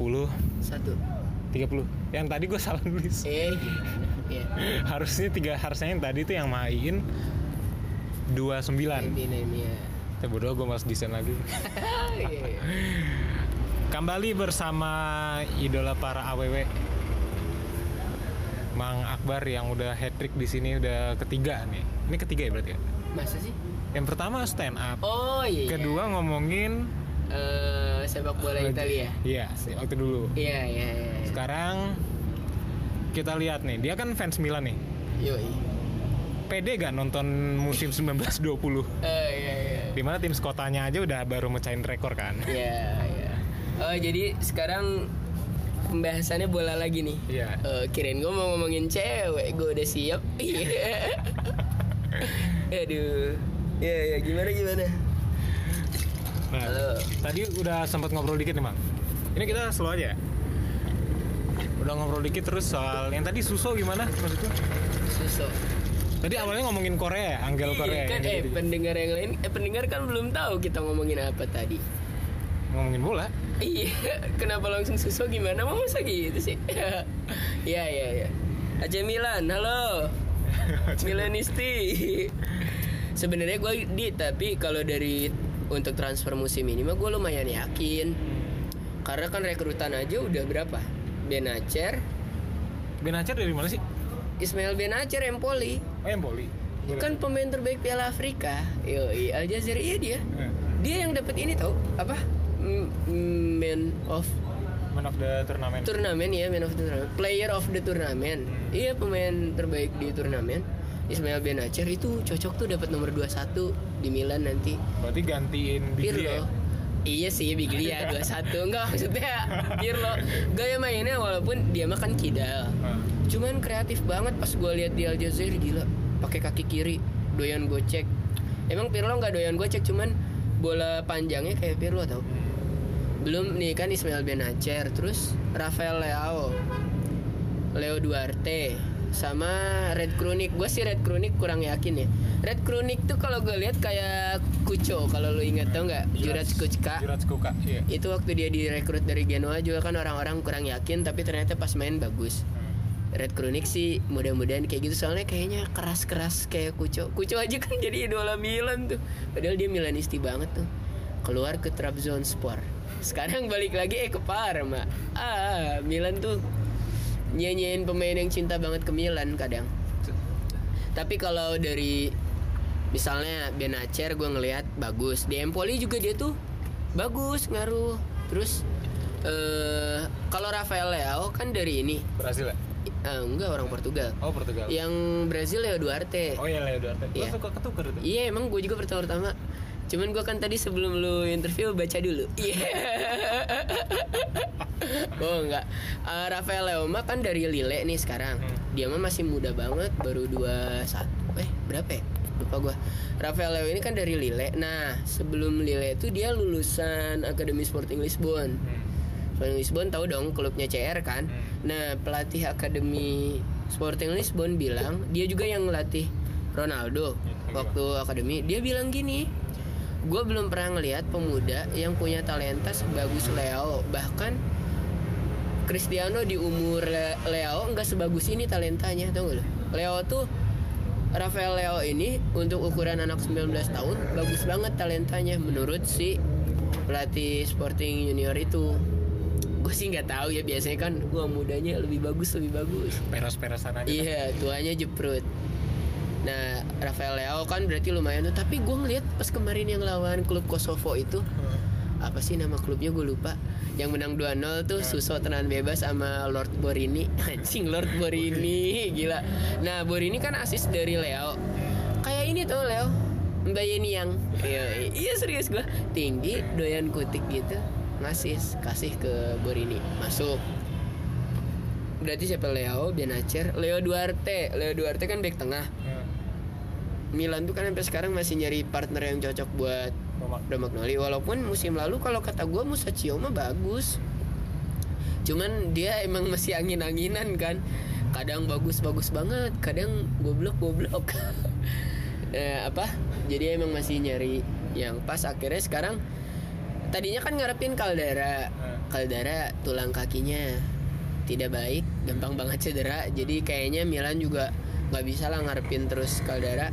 Yang ke 30 Satu. 30. Yang tadi gue salah nulis. Eh, iya. harusnya tiga harusnya yang tadi tuh yang main 29. Intinya. Ya bodoh gue mas desain lagi. Iya. Kembali bersama idola para AWW. Mang Akbar yang udah hat trick di sini udah ketiga nih. Ini ketiga ya berarti ya? Masa sih? Yang pertama stand up. Oh iya. Kedua ngomongin Eh, sepak bola Italia. Iya, waktu dulu. Iya iya iya. Sekarang kita lihat nih, dia kan fans Milan nih. Yoi. Pede gak nonton musim 1920? Eh iya iya. Di mana tim skotanya aja udah baru mecahin rekor kan? Iya iya. Oh jadi sekarang pembahasannya bola lagi nih. Iya. Eh, kirain gue mau ngomongin cewek, gue udah siap. Iya. Aduh. Iya iya gimana gimana? Nah, Halo. tadi udah sempat ngobrol dikit nih, Bang. Ini kita slow aja. ya? Udah ngobrol dikit terus soal yang tadi Suso gimana maksudnya? Suso. Tadi awalnya ngomongin Korea, Angel Korea. Iya kan eh gitu-gitu. pendengar yang lain eh pendengar kan belum tahu kita ngomongin apa tadi. ngomongin bola. Iya, kenapa langsung susu gimana? Mau masa gitu sih? Iya, iya, iya. AC Milan, halo. Milanisti. Sebenarnya gue di tapi kalau dari untuk transfer musim ini mah gue lumayan yakin. Karena kan rekrutan aja udah berapa? Benacer, Benacer dari mana sih? Ismail Benacer Empoli. Oh, Empoli. Kan pemain terbaik Piala Afrika. Yoi, Al Jazeera iya dia. Eh, Dia yang dapat ini tau apa? Man of Man of the tournament. turnamen ya, man of the tournament, player of the tournament. Iya pemain terbaik di turnamen. Ismail Benacer itu cocok tuh dapat nomor 21 di Milan nanti. Berarti gantiin Biglia. ya? Pirlo. Iya sih Biglia 21 Enggak maksudnya Pirlo Gaya mainnya walaupun dia makan kidal Ah. Cuman kreatif banget pas gue lihat di Al Jazeera gila pakai kaki kiri doyan gocek Emang Pirlo nggak doyan gocek cuman bola panjangnya kayak Pirlo tau Belum nih kan Ismail Benacer Terus Rafael Leao Leo Duarte sama Red Krunik gue sih Red Krunik kurang yakin ya. Red Krunik tuh kalau gue lihat kayak Kuco kalau lu ingat tau nggak? Jurat Kucka Jurat Kuka. Iya. itu waktu dia direkrut dari Genoa juga kan orang-orang kurang yakin tapi ternyata pas main bagus. Red Krunik sih mudah-mudahan kayak gitu soalnya kayaknya keras-keras kayak Kuco Kuco aja kan jadi idola Milan tuh. Padahal dia Milanisti banget tuh. Keluar ke Trabzonspor. Sekarang balik lagi eh ke Parma. Ah Milan tuh nyanyiin pemain yang cinta banget ke Milan kadang tapi kalau dari misalnya Benacer gue ngelihat bagus di Empoli juga dia tuh bagus ngaruh terus eh kalau Rafael Leao kan dari ini Brazil ya? Eh, enggak orang Portugal Oh, Portugal. yang Brazil Leo Duarte Oh iya, Leo Duarte. Gua Iya. suka ketuker itu. iya emang gue juga pertama-tama cuman gue kan tadi sebelum lu interview baca dulu. Iya. Oh enggak. Eh, Rafael Leao mah kan dari Lille nih sekarang. Hmm. dia mah masih muda banget baru 21 eh berapa ya? Lupa gua. Rafael Leao ini kan dari Lille. Nah sebelum Lille itu dia lulusan Akademi Sporting Lisbon Hmm. Sporting Lisbon tahu dong klubnya CR kan? Hmm. nah pelatih Akademi Sporting Lisbon bilang dia juga yang ngelatih Ronaldo Iya. waktu akademi. Dia bilang gini gue belum pernah ngelihat pemuda yang punya talenta sebagus Leo bahkan Cristiano di umur Le- Leo nggak sebagus ini talentanya tau gak lo Leo tuh Rafael Leo ini untuk ukuran anak 19 tahun bagus banget talentanya menurut si pelatih Sporting Junior itu gue sih nggak tahu ya biasanya kan gua mudanya lebih bagus lebih bagus Peres-peresan aja. Iya, tuanya jeprut. Nah, Rafael Leao kan berarti lumayan tuh. Tapi gue ngeliat pas kemarin yang lawan klub Kosovo itu apa sih nama klubnya gue lupa. Yang menang 2-0 tuh Suso tenan bebas sama Lord Borini. Anjing Lord Borini, gila. Nah, Borini kan asis dari Leo. Kayak ini tuh Leo. Mbak Yeni yang iya, iya serius gue tinggi doyan kutik gitu ngasis kasih ke Borini masuk berarti siapa Leo Benacer Leo Duarte Leo Duarte kan back tengah Hmm. Milan tuh kan sampai sekarang masih nyari partner yang cocok buat. Romagnoli. Walaupun musim lalu kalau kata gue Musacchio mah bagus. Cuman dia emang masih angin-anginan kan. Kadang bagus-bagus banget kadang goblok-goblok. Eh, apa? Jadi emang masih nyari yang pas. Akhirnya sekarang tadinya kan ngarepin Caldara Eh. Caldara tulang kakinya tidak baik gampang banget cedera. Jadi kayaknya Milan juga nggak bisa lah ngarepin terus Caldara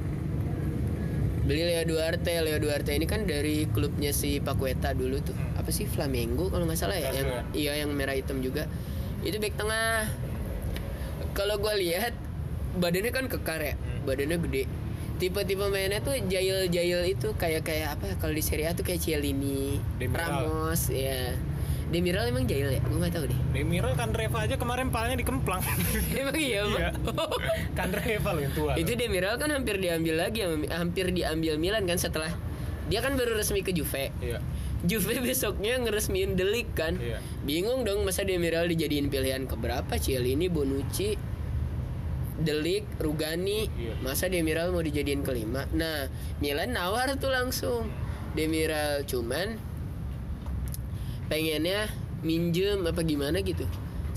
beli Leo Duarte. Leo Duarte ini kan dari klubnya si Paqueta dulu tuh. Apa sih? Flamengo kalau nggak salah ya? Yang iya yang merah hitam juga. Itu back tengah. Kalau gue lihat badannya kan kekar ya. Badannya gede. Tipe-tipe mainnya tuh jail-jail itu kayak kayak apa? Kalau di Serie A tuh kayak Cielini. Ramos ya Demiral emang jail ya gue nggak tahu deh Demiral kan Reva aja kemarin palanya dikemplang. emang iya Iya. Bang? kan Reva loh yang tua. itu Demiral kan hampir diambil lagi hampir diambil Milan kan setelah dia kan baru resmi ke Juve Iya. Juve besoknya ngeresmiin Delik kan Iya. bingung dong masa Demiral dijadiin pilihan keberapa Cielini Bonucci Delik Rugani Iya. masa Demiral mau dijadiin kelima nah Milan nawar tuh langsung Demiral cuman pengennya minjem apa gimana gitu.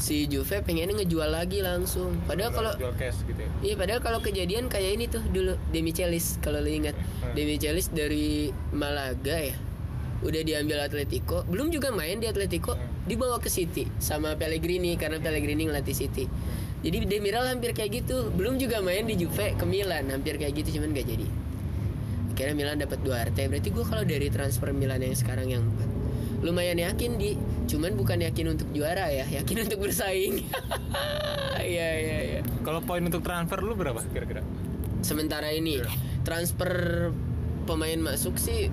Si Juve pengennya ngejual lagi langsung. Padahal kalau jual cash gitu ya. Iya padahal kalau kejadian kayak ini tuh dulu Demi Celis kalau lo ingat. Hmm. Demi Celis dari Malaga ya udah diambil Atletico. Belum juga main di Atletico Hmm. dibawa ke City sama Pellegrini karena Pellegrini ngelatih City. Jadi Demiral hampir kayak gitu. Belum juga main di Juve ke Milan hampir kayak gitu cuman gak jadi. Akhirnya Milan dapat Duarte. Berarti gue kalau dari transfer Milan yang sekarang yang lumayan yakin di. Cuman bukan yakin untuk juara ya yakin untuk bersaing. Iya iya iya. Kalau poin untuk transfer lu berapa kira-kira? sementara ini Iya. transfer pemain masuk sih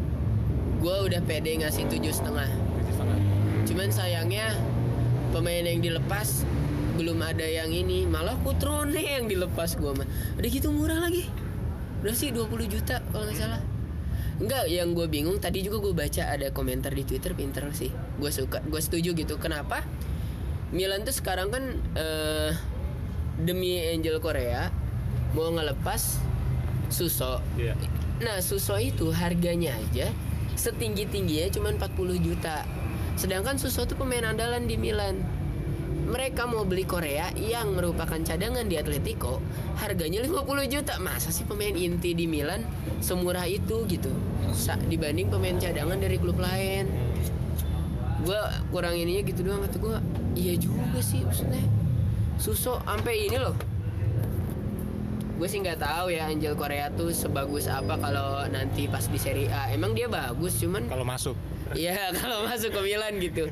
gue udah pede ngasih tujuh setengah. Tujuh setengah. cuman sayangnya pemain yang dilepas belum ada yang ini. Malah Kutrone yang dilepas gue mah. Udah gitu murah lagi. Udah sih 20 juta kalau nggak salah Enggak, yang gue bingung tadi juga gue baca ada komentar di Twitter pinter sih. Gue suka, gue setuju gitu. Kenapa? Milan tuh sekarang kan eh, demi Angel Korea mau ngelepas Suso. Iya. Nah, Suso itu harganya aja setinggi tingginya cuma 40 juta. Sedangkan Suso tuh pemain andalan di Milan. Mereka mau beli Korea yang merupakan cadangan di Atletico, harganya 50 juta. Masa sih pemain inti di Milan semurah itu gitu? Sa- dibanding pemain cadangan dari klub lain. Gua kurang ininya gitu doang kata gua. Iya juga sih maksudnya. Suso sampai ini loh gue sih nggak tahu ya Angel Korea tuh sebagus apa kalau nanti pas di Serie A emang dia bagus cuman Kalau masuk. Iya kalau masuk ke Milan gitu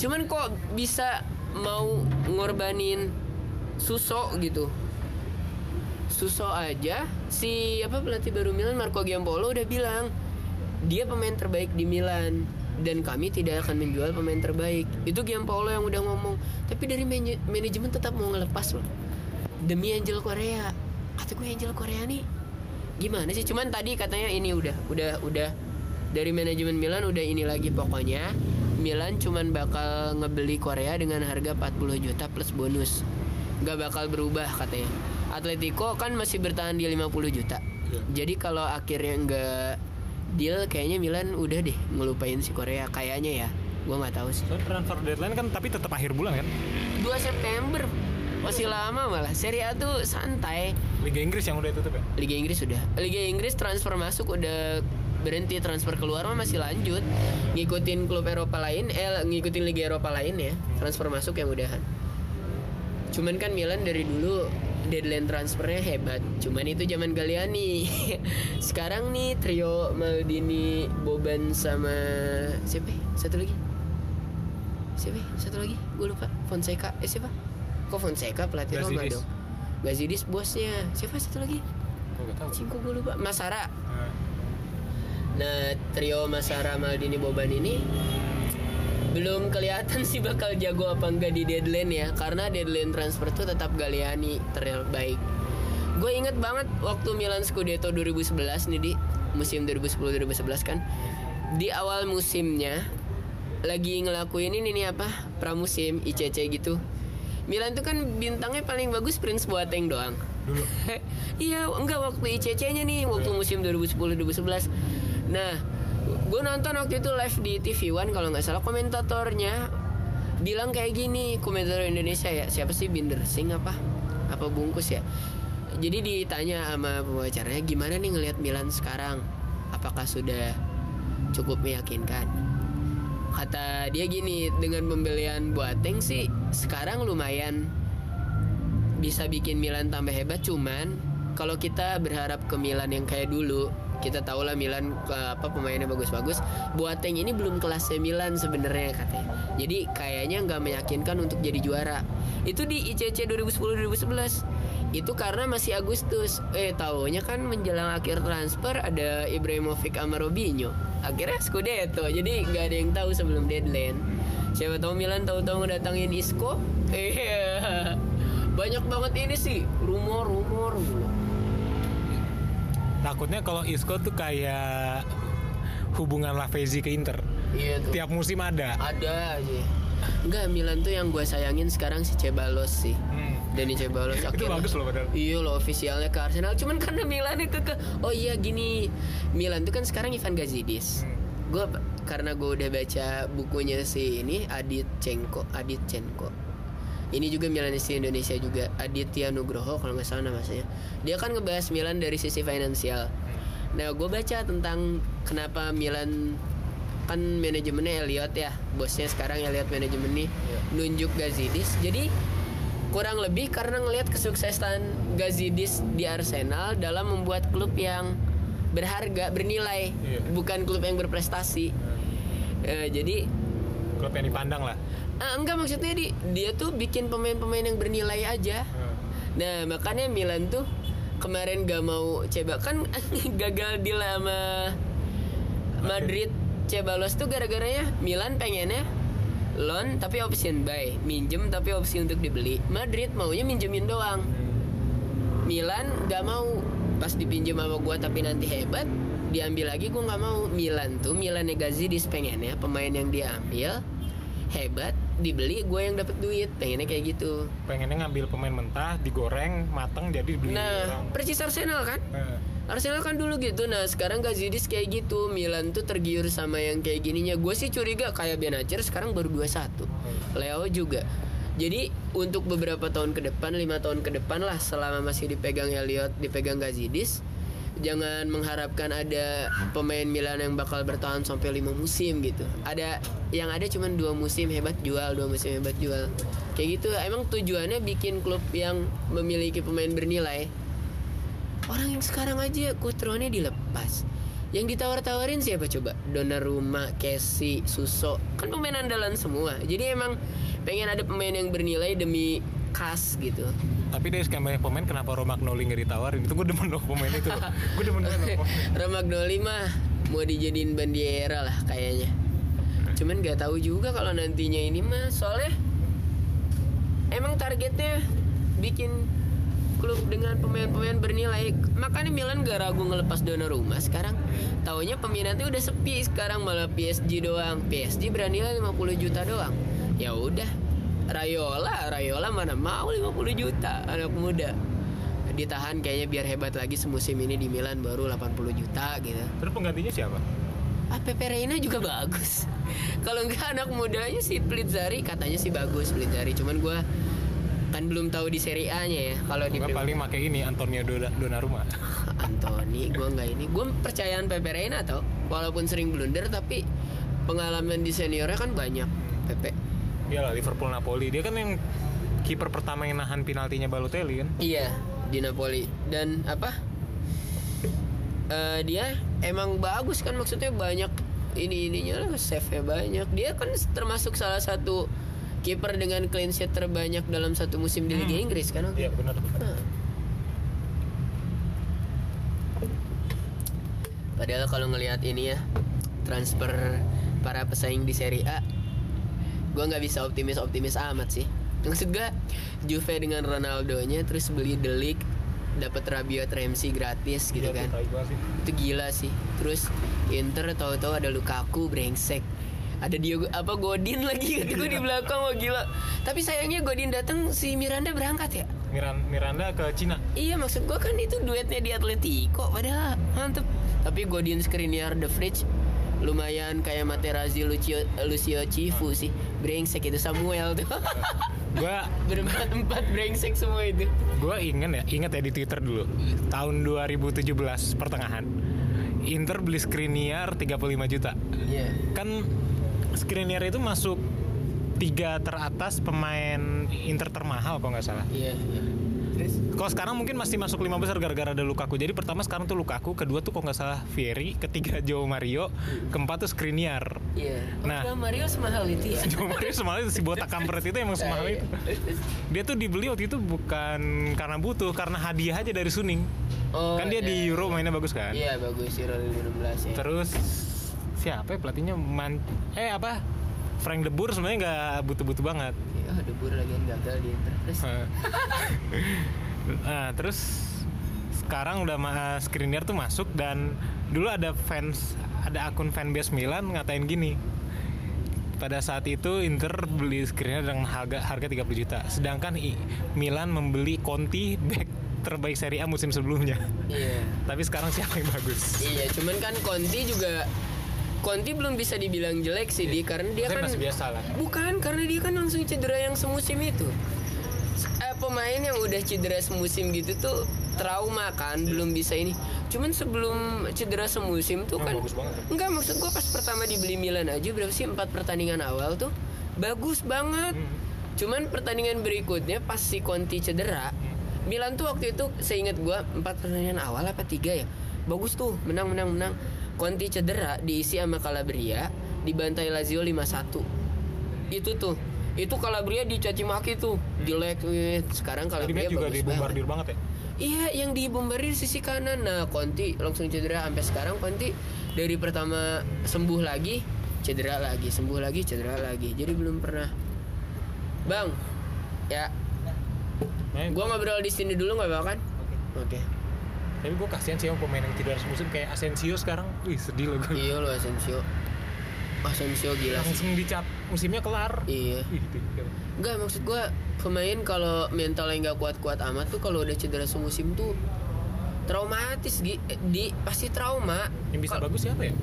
cuman kok bisa mau ngorbanin Suso gitu. Suso aja si apa pelatih baru Milan Marco Giampolo udah bilang dia pemain terbaik di Milan dan kami tidak akan menjual pemain terbaik. Itu Giampolo yang udah ngomong. Tapi dari manaje- manajemen tetap mau ngelepas loh. Demi Angel Korea kata gue Angel Korea nih gimana sih? Cuman tadi katanya ini udah udah udah dari manajemen Milan udah ini lagi pokoknya Milan cuman bakal ngebeli Korea dengan harga 40 juta plus bonus nggak bakal berubah katanya Atletico kan masih bertahan di 50 juta Iya. jadi kalau akhirnya nggak deal kayaknya Milan udah deh ngelupain si Korea kayaknya ya gua nggak tahu sih So, transfer deadline kan tapi tetap akhir bulan kan? 2 September masih lama malah Serie A tuh santai Liga Inggris yang udah tutup ya? Liga Inggris sudah. Liga Inggris transfer masuk udah berhenti transfer keluar mah masih lanjut. Ngikutin klub Eropa lain eh ngikutin Liga Eropa lain ya transfer masuk yang udahan. Cuman kan Milan dari dulu deadline transfernya hebat. Cuman itu zaman Galliani. Sekarang nih trio Maldini Boban sama siapa? Ya? satu lagi? Siapa? Ya? satu lagi? Gue lupa. Fonseca. Eh siapa? Kok Fonseca? Pelatih Roma dong. Gazidis bosnya. Siapa satu lagi. Cingko gue lupa. Masara Nah, trio Masara Maldini Boban ini belum kelihatan sih bakal jago apa enggak di deadline ya karena deadline transfer tuh tetap Galiani terbaik. Gue inget banget waktu Milan Scudetto 2011 nih di musim 2010-2011 kan di awal musimnya lagi ngelakuin ini nih apa pramusim ICC gitu. Milan tuh kan bintangnya paling bagus Prince Boateng doang. dulu. iya, enggak waktu ICC-nya nih, waktu musim 2010-2011. Nah, gue nonton waktu itu live di TV One kalau nggak salah komentatornya bilang kayak gini, komentator Indonesia ya, siapa sih Binder Singh apa? Apa bungkus ya? Jadi ditanya sama pembicaranya gimana nih ngelihat Milan sekarang? Apakah sudah cukup meyakinkan? kata dia gini dengan pembelian Boateng sih sekarang lumayan bisa bikin Milan tambah hebat cuman kalau kita berharap ke Milan yang kayak dulu kita tahu lah Milan apa pemainnya bagus-bagus. Boateng ini belum kelasnya Milan sebenarnya katanya. Jadi kayaknya nggak meyakinkan untuk jadi juara. Itu di ICC 2010-2011 itu karena masih Agustus. Eh taunya kan menjelang akhir transfer ada Ibrahimovic sama Robinho. Akhirnya Scudetto. Jadi nggak ada yang tahu sebelum deadline. Siapa tahu Milan tahu-tahu ngedatangin Isco. Eh banyak banget ini sih. Rumor-rumor Takutnya kalau Isco tuh kayak hubungan Lavezzi ke Inter. iya tuh Tiap musim ada. ada aja Enggak Milan tuh yang gue sayangin sekarang si Cebalos sih Hmm. Dani Cebalos Itu akhirnya- bagus loh padahal. Iya loh ofisialnya ke Arsenal Cuman karena Milan ke, ke Oh iya gini Milan tuh kan sekarang Ivan Gazidis Hmm. Gue karena gue udah baca bukunya si ini Adit Cengko Adit Cenko ini juga Milanisi Indonesia juga Aditya Nugroho kalau nggak salah namanya. Dia kan ngebahas Milan dari sisi finansial. Nah gue baca tentang kenapa Milan kan manajemennya Elliot ya bosnya sekarang Elliot manajemen nih nunjuk Gazidis. Jadi kurang lebih karena ngelihat kesuksesan Gazidis di Arsenal dalam membuat klub yang berharga bernilai Iya. bukan klub yang berprestasi. Eh, jadi Klub yang dipandang lah. Ah, enggak maksudnya di dia tuh bikin pemain-pemain yang bernilai aja. Nah makanya Milan tuh kemarin gak mau coba. Kan gagal deal sama Madrid. Cebalos tuh gara-garanya Milan pengennya loan tapi option buy. Minjem tapi opsi untuk dibeli. Madrid maunya minjemin doang. Milan gak mau. Pas dipinjam sama gua tapi nanti hebat diambil lagi gua nggak mau. Milan tuh Milan Gazidis pengennya pemain yang dia ambil hebat dibeli gue yang dapat duit. Pengennya kayak gitu. Pengennya ngambil pemain mentah, digoreng, mateng jadi dibeli nah orang. persis Arsenal kan? Eh, Arsenal kan dulu gitu. Nah sekarang Gazidis kayak gitu. Milan tuh tergiur sama yang kayak gininya. Gue sih curiga kayak Benacer sekarang baru 21 Leo juga. Jadi untuk beberapa tahun ke depan lima tahun ke depan lah Selama masih dipegang Elliot Dipegang Gazidis Jangan mengharapkan ada pemain Milan yang bakal bertahan sampai lima musim gitu. Ada yang ada cuman dua musim hebat jual Dua musim hebat jual. Kayak gitu Emang tujuannya bikin klub yang memiliki pemain bernilai. Orang yang sekarang aja Kutrone dilepas. Yang ditawar-tawarin siapa coba? Donnarumma, Casey, Suso. Kan pemain andalan semua. Jadi emang pengen ada pemain yang bernilai demi kas gitu. Tapi dari sekian banyak pemain kenapa Romagnoli nggak ditawarin? Itu gue demen loh pemain itu. Gue demen banget. Romagnoli mah mau dijadiin bandiera lah kayaknya. Cuman gak tahu juga kalau nantinya ini mah Soalnya Emang targetnya Bikin klub dengan pemain-pemain bernilai. Makanya Milan gak ragu ngelepas Donnarumma sekarang. Taunya peminatnya udah sepi sekarang malah PSG doang. PSG bernilai 50 juta doang. Ya udah Rayola, Rayola mana mau 50 juta anak muda ditahan kayaknya biar hebat lagi semusim ini di Milan baru 80 juta gitu. Terus penggantinya siapa? Ah Pepe Reina juga bagus. Kalau enggak anak mudanya si Plitzari katanya sih bagus Plitzari, cuman gua kan belum tahu di Serie A-nya ya. Kalau di Gue Premier- paling pakai ini Antonio Dona- Donnarumma. Anthony, gua nggak ini. Gua percayaan Pepe Reina tau, walaupun sering blunder tapi pengalaman di seniornya kan banyak. Pepe. Iyalah Liverpool Napoli. Dia kan yang kiper pertama yang nahan penaltinya Balotelli kan. Iya di Napoli dan apa? Eh, dia emang bagus kan maksudnya banyak ini ininya lah save-nya banyak. Dia kan termasuk salah satu kiper dengan clean sheet terbanyak dalam satu musim di Liga Hmm. Inggris kan? Iya benar. Nah. Padahal kalau ngelihat ini ya transfer para pesaing di Serie A, gue nggak bisa optimis optimis amat sih. Maksud gue Juve dengan Ronaldo-nya terus beli Delik dapat Rabiot Ramsey gratis gitu Iya, kan. Itu gila sih. Terus Inter tahu-tahu ada Lukaku brengsek. Ada Diogo apa Godin lagi gitu gue di belakang wah gila. Tapi sayangnya Godin datang si Miranda berangkat ya. Miran Miranda ke Cina. Iya maksud gua kan itu duetnya di Atletico padahal mantep. Tapi Godin Skriniar The Fridge lumayan kayak Materazzi Lucio Lucio Cifu sih. Brengsek itu Samuel tuh. Gua Berempat empat brengsek semua itu. gua inget ya, inget ya di Twitter dulu. Tahun 2017 pertengahan. Inter beli Skriniar 35 juta. Iya. Kan Skriniar itu masuk tiga teratas pemain Inter termahal kalau nggak salah. Iya, iya. Terus Kalau sekarang mungkin masih masuk lima besar gara-gara ada Lukaku. Jadi pertama sekarang tuh Lukaku, kedua tuh kalau nggak salah Vieri, ketiga Joe Mario, keempat tuh Skriniar. iya. Nah. Nah, Mario semahal itu ya. Joe Mario semalam itu si botak kampret itu emang semahal Iya, itu. Dia tuh dibeli waktu itu bukan karena butuh, karena hadiah aja dari Suning. Oh, kan dia di iya. Euro mainnya bagus kan. Iya, bagus Euro 2016 ya. Terus siapa ya pelatihnya Man eh apa? Frank De Boer sebenarnya nggak butuh-butuh banget. Oh, debur lagi yang gagal di Inter. Terus nah, terus sekarang udah ma- Skriniar tuh masuk dan dulu ada fans ada akun fanbase Milan ngatain gini. Pada saat itu Inter beli Skriniar dengan harga harga 30 juta. Sedangkan I- Milan membeli Conti back terbaik Serie A musim sebelumnya. iya. Tapi sekarang siapa yang bagus? Iya, cuman kan Conti juga Conti belum bisa dibilang jelek sih di karena dia Saya kan masih biasa lah. bukan karena dia kan langsung cedera yang semusim itu. Eh, pemain yang udah cedera semusim gitu tuh trauma kan belum bisa ini. Cuman sebelum cedera semusim tuh Oh, kan bagus banget enggak maksud gua pas pertama dibeli Milan aja berapa sih empat pertandingan awal tuh bagus banget. Hmm. Cuman pertandingan berikutnya pas si Conti cedera, Milan tuh waktu itu seingat gua empat pertandingan awal apa tiga ya, bagus tuh menang menang menang. Conti cedera diisi sama Calabria, dibantai Lazio 5-1. Itu tuh, itu Calabria dicaci maki tuh, jelek. wih. Sekarang Calabria juga bagus dibombardir banget. banget ya. Iya, yang dibombardir sisi kanan. Nah, Conti langsung cedera sampai sekarang Conti dari pertama sembuh lagi, cedera lagi, sembuh lagi, cedera lagi. Jadi belum pernah. Bang, ya, Nah, gua ngobrol di sini dulu nggak apa kan? Oke. Tapi gue kasihan sih sama pemain yang cedera semusim kayak Asensio sekarang. Wih sedih loh gue. Iya lo Asensio. Asensio gila sih. Langsung dicap musimnya kelar. Iya. Wih, gitu. Enggak maksud gua pemain kalau mentalnya nggak kuat-kuat amat tuh kalau udah cedera semusim tuh traumatis Gi. Eh, di pasti trauma. Yang bisa Kal- bagus siapa ya?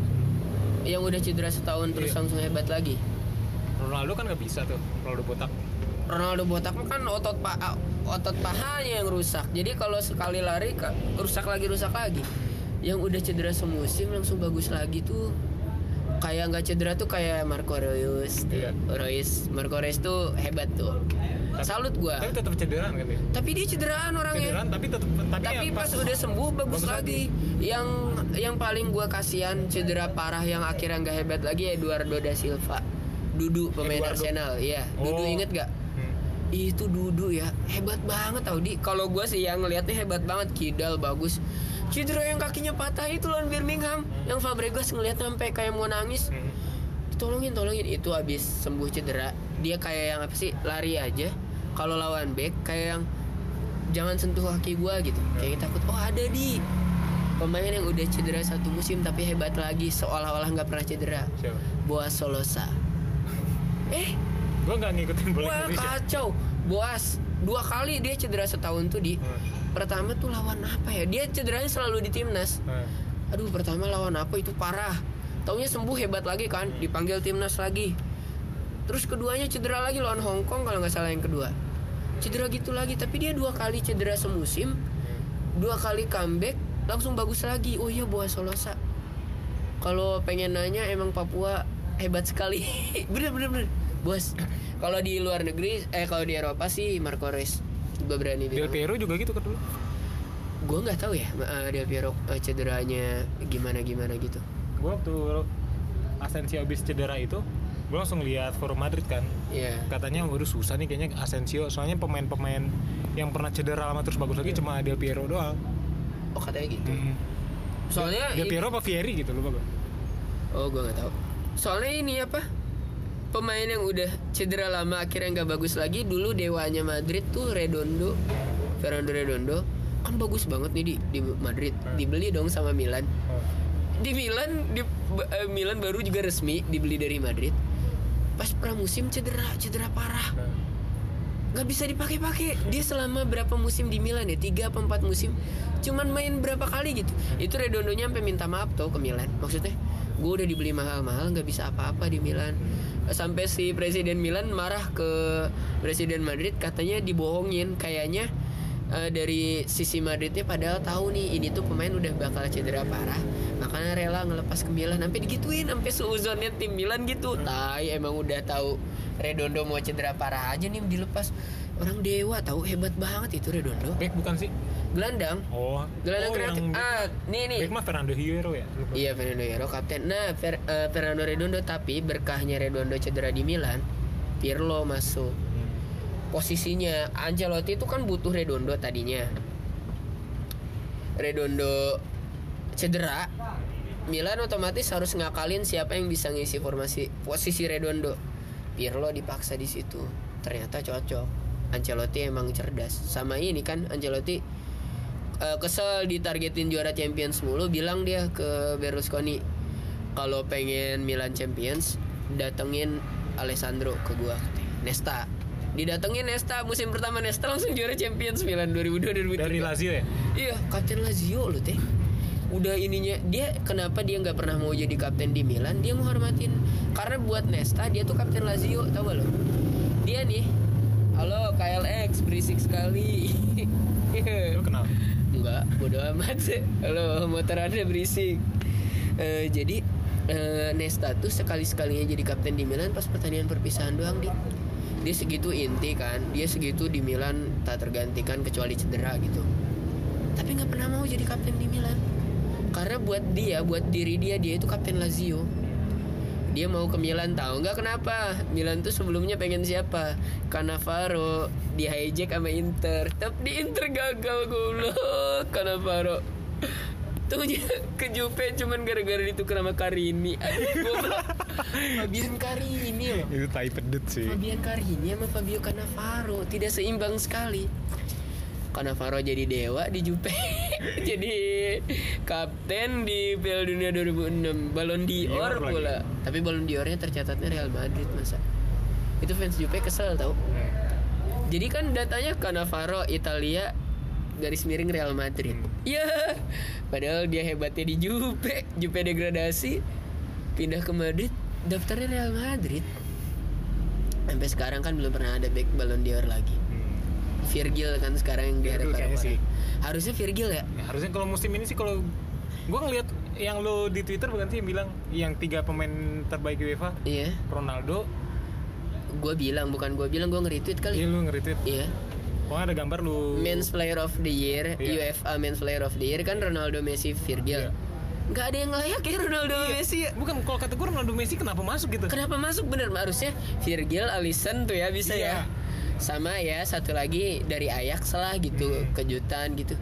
yang udah cedera setahun terus Iya. langsung hebat lagi. Ronaldo kan nggak bisa tuh. Ronaldo botak. Ronaldo botak kan otot pa otot pahanya yang rusak. Jadi kalau sekali lari rusak lagi rusak lagi. Yang udah cedera semusim langsung bagus lagi tuh kayak nggak cedera tuh kayak Marco Reus. Iya. Reus, Marco Reus tuh hebat tuh. Salut gua. Tapi tetap cederaan kan ya? Tapi dia cederaan orangnya. Cederaan tapi tetap tapi, Tapi ya pas udah sembuh bagus, bagus lagi. Yang yang paling gua kasihan cedera parah yang akhirnya nggak hebat lagi Eduardo da Silva. Dudu pemain Eduardo. Arsenal, iya. Dudu Oh. inget gak? Itu Dudu ya, hebat banget tau di. Kalau gua sih yang ngeliatnya hebat banget, kidal bagus. Cedera yang kakinya patah itu lawan Birmingham, yang Fabregas ngeliat sampai kayak mau nangis. Hmm. Tolongin, tolongin itu abis sembuh cedera. Dia kayak yang apa sih lari aja. Kalau lawan back kayak yang jangan sentuh kaki gua gitu. Kayak takut oh ada di pemain yang udah cedera satu musim tapi hebat lagi seolah-olah nggak pernah cedera. Boas Solosa. Eh, Gue nggak ngikutin bola wah Indonesia. kacau. Boas dua kali dia cedera setahun tuh di. Hmm. Pertama tuh lawan apa ya? Dia cederanya selalu di timnas. Hmm. Aduh pertama lawan apa itu parah Taunya sembuh hebat lagi kan Dipanggil timnas lagi Terus keduanya cedera lagi lawan Hong Kong kalau nggak salah yang kedua Cedera gitu lagi Tapi dia dua kali cedera semusim Dua kali comeback Langsung bagus lagi Oh iya Boas Solosa Kalau pengen nanya emang Papua hebat sekali Bener bener bener Bos Kalau di luar negeri Eh kalau di Eropa sih Marco Reus Gue berani Del bilang Piero juga gitu kan dulu. Gue nggak tahu ya uh, Del Piero uh, cederanya gimana gimana gitu Gue waktu Asensio habis cedera itu, gue langsung lihat forum Madrid kan. Iya. Katanya waduh susah nih kayaknya Asensio, soalnya pemain-pemain yang pernah cedera lama terus bagus lagi cuma Del Piero doang. Oh katanya gitu. Hmm. Soalnya Del i- Piero apa Fieri gitu lupa gue. Oh gue nggak tahu. Soalnya ini apa? Pemain yang udah cedera lama akhirnya nggak bagus lagi dulu dewanya Madrid tuh Redondo, Fernando Redondo kan bagus banget nih di di Madrid. Hmm. Dibeli dong sama Milan. Oh. Di Milan di eh, Milan baru juga resmi dibeli dari Madrid. Pas pramusim cedera, cedera parah. Nah. nggak bisa dipakai-pakai dia selama berapa musim di Milan ya tiga apa empat musim cuman main berapa kali gitu itu Redondonya sampai minta maaf tuh ke Milan maksudnya gue udah dibeli mahal-mahal nggak bisa apa-apa di Milan sampai si presiden Milan marah ke presiden Madrid katanya dibohongin. Kayaknya eh, dari sisi Madridnya padahal tahu nih ini tuh pemain udah bakal cedera parah. Makanya rela ngelepas ke Milan. Sampai digituin sampai seuzonnya tim Milan gitu. Tai emang udah tahu Redondo mau cedera parah aja nih dilepas orang dewa tahu hebat banget itu Redondo Back bukan sih? gelandang Oh. gelandang oh, kreatif ah nih nih Back mah Fernando Hierro ya? Lupa. Iya Fernando Hierro kapten. Nah Fer- eh, Fernando Redondo tapi berkahnya Redondo cedera di Milan, Pirlo masuk. Hmm. Posisinya Ancelotti itu kan butuh Redondo tadinya. Redondo cedera, Milan otomatis harus ngakalin siapa yang bisa ngisi formasi posisi Redondo. Pirlo dipaksa di situ. Ternyata cocok. Ancelotti emang cerdas. Sama ini kan Ancelotti eh, kesel ditargetin juara Champions mulu bilang dia ke Berlusconi kalau pengen Milan Champions datengin Alessandro ke gua. Nesta didatengin Nesta musim pertama Nesta langsung juara Champions Milan 2002 2003 Dari Lazio ya? iya kapten Lazio loh teh udah ininya dia kenapa dia nggak pernah mau jadi kapten di Milan dia menghormatin karena buat Nesta dia tuh kapten Lazio tau gak lo dia nih halo KLX berisik sekali. Lu kenal? Enggak, bodo amat. Halo, motor anda berisik. Eh, Jadi eh, Nesta tuh sekali-sekalinya jadi kapten di Milan pas pertandingan perpisahan doang di dia segitu inti kan? Dia segitu di Milan tak tergantikan kecuali cedera gitu. Tapi nggak pernah mau jadi kapten di Milan. Karena buat dia buat diri dia dia itu kapten Lazio dia mau ke Milan tahu nggak kenapa? Milan tuh sebelumnya pengen siapa? Cannavaro di hijack sama Inter. Tapi di Inter gagal goblok. Cannavaro. Tuh ke Juve cuman gara-gara ditukar sama Carini. Aduh, goblok. Fabian Carini loh. Itu tai pedet sih. Fabian Carini sama Fabio Cannavaro tidak seimbang sekali. Cannavaro jadi dewa di Juve, jadi kapten di Piala Dunia 2006, Ballon d'Or Dior lagi. pula. Tapi Ballon d'Ornya tercatatnya Real Madrid masa. Itu fans Juve kesel tau. Hmm. Jadi kan datanya Cannavaro Italia garis miring Real Madrid. Iya. Padahal dia hebatnya di Juve, Juve degradasi, pindah ke Madrid, daftarnya Real Madrid. Sampai sekarang kan belum pernah ada back Ballon d'Or lagi. Virgil kan sekarang yang Virgil diharap kayaknya sih. Harusnya Virgil ya. Ya, harusnya kalau musim ini sih kalau gua ngeliat yang lo di Twitter bukan sih yang bilang yang tiga pemain terbaik UEFA Iya. Ronaldo, Gue bilang bukan gue bilang gue nge-retweet kali. iya lu nge-retweet. Iya. Pokoknya ada gambar lu. Men's Player of the Year, Iya. UEFA Men's Player of the Year kan Ronaldo, Messi, Virgil. Iya. Nggak ada yang layak ya Ronaldo sama Messi. Bukan kalau kata Ronaldo Messi kenapa masuk gitu? Kenapa masuk bener harusnya Virgil, Alisson tuh ya bisa ya. Sama ya satu lagi dari Ajax lah gitu Hmm. kejutan gitu.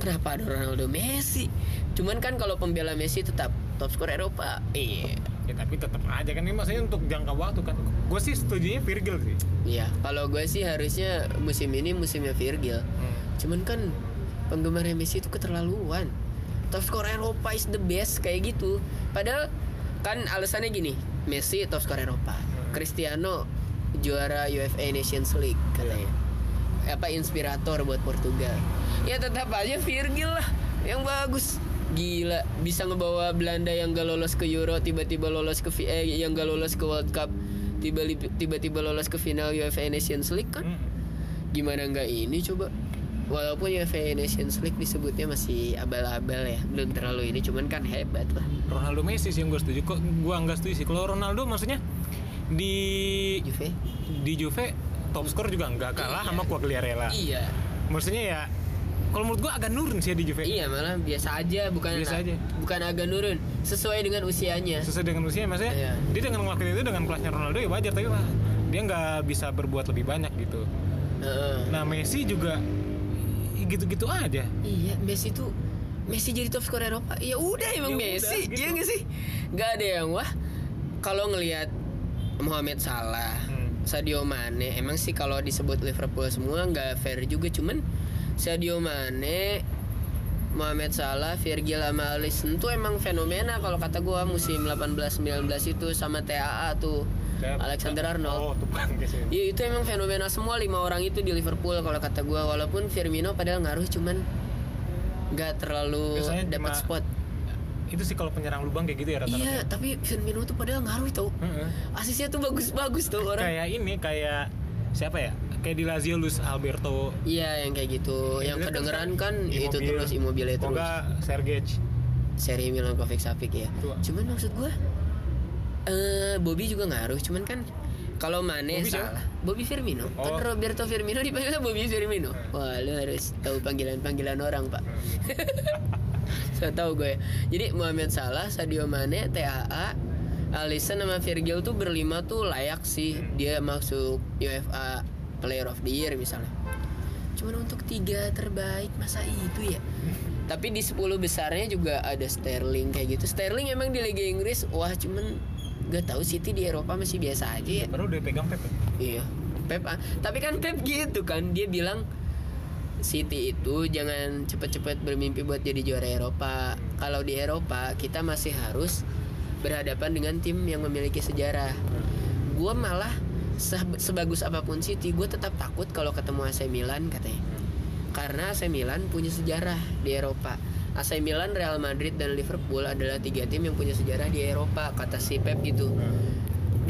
Kenapa ada Ronaldo Messi? Cuman kan kalau pembela Messi tetap top skor Eropa. Iya. Ya tapi tetap aja kan ini maksudnya untuk jangka waktu kan. Gue sih setujunya Virgil sih. Iya, kalau gue sih harusnya musim ini musimnya Virgil. Hmm. Cuman kan penggemarnya Messi itu keterlaluan. Top skor Eropa is the best kayak gitu. Padahal kan alasannya gini, Messi top skor Eropa, Cristiano juara UEFA Nations League katanya. Apa inspirator buat Portugal. Ya tetap aja Virgil lah yang bagus. Gila, bisa ngebawa Belanda yang gak lolos ke Euro tiba-tiba lolos ke eh, yang gak lolos ke World Cup tiba- tiba-tiba lolos ke final UEFA Nations League kan? Hmm. gimana nggak ini coba walaupun UEFA Nations League disebutnya masih abal-abal ya belum terlalu ini cuman kan hebat lah Ronaldo Messi sih yang gue setuju. Kok gue nggak setuju sih. Kalau Ronaldo maksudnya di Juve di Juve top skor juga nggak kalah sama Quagliarella. iya Maksudnya ya kalau menurut gue agak nurun sih ya di Juve. iya malah biasa aja bukan Biasa aja. bukan agak nurun sesuai dengan usianya Sesuai dengan usia maksudnya Iya. dia dengan ngelakuin itu dengan kelasnya Ronaldo ya wajar tapi mah dia nggak bisa berbuat lebih banyak gitu. Heeh. Nah Messi juga gitu-gitu aja. iya Messi tuh Messi jadi top skor Eropa ya udah emang Ya udah, Messi gitu. iya nggak sih nggak ada yang wah kalau ngelihat Mohamed Salah Hmm. Sadio Mane emang sih kalau disebut Liverpool semua nggak fair juga cuman Sadio Mane Mohamed Salah, Virgil sama Alisson tuh emang fenomena kalau kata gua musim 18-19 itu sama TAA tuh Alexander Arnold. Oh tukang ya. Iya itu emang fenomena semua lima orang itu di Liverpool kalau kata gua walaupun Firmino padahal ngaruh cuman nggak terlalu dapat spot. Itu sih kalau penyerang lubang kayak gitu ya rata-rata. Iya tapi Firmino tuh padahal ngaruh tau. Heeh. Asisnya tuh bagus-bagus tuh orang. Kayak ini kayak siapa ya kayak di Lazio Luis Alberto Iya yang kayak gitu. Ya, yang dia kedengeran kan Immobile. itu terus Immobile terus. Moga Sergej Seri Milankovic Savic ya. Tua. Cuman maksud gua eh Bobby juga ngaruh. Cuman kan kalau Mane Bobby siapa? salah. Bobby Firmino. Kan Oh. Roberto Firmino dipanggilnya Bobby Firmino. Wah, lu harus tahu panggilan-panggilan orang, Pak. Saya tahu gue. Jadi Mohamed Salah, Sadio Mane, TAA, Alisson sama Virgil tuh berlima tuh layak sih dia masuk UEFA Player of the Year misalnya. Cuman untuk tiga terbaik masa itu ya? Tapi di 10 besarnya juga ada Sterling kayak gitu. Sterling emang di Liga Inggris wah cuman gak tahu City di Eropa masih biasa aja ya. baru udah pegang Pep ya? Iya. Pep ah. tapi kan Pep gitu kan dia bilang City itu jangan cepet-cepet bermimpi buat jadi juara Eropa. Kalau di Eropa kita masih harus berhadapan dengan tim yang memiliki sejarah. Gua malah se- sebagus apa pun City, gue tetap takut kalau ketemu AC Milan katanya. Karena AC Milan punya sejarah di Eropa. AC Milan, Real Madrid dan Liverpool adalah tiga tim yang punya sejarah di Eropa kata si Pep gitu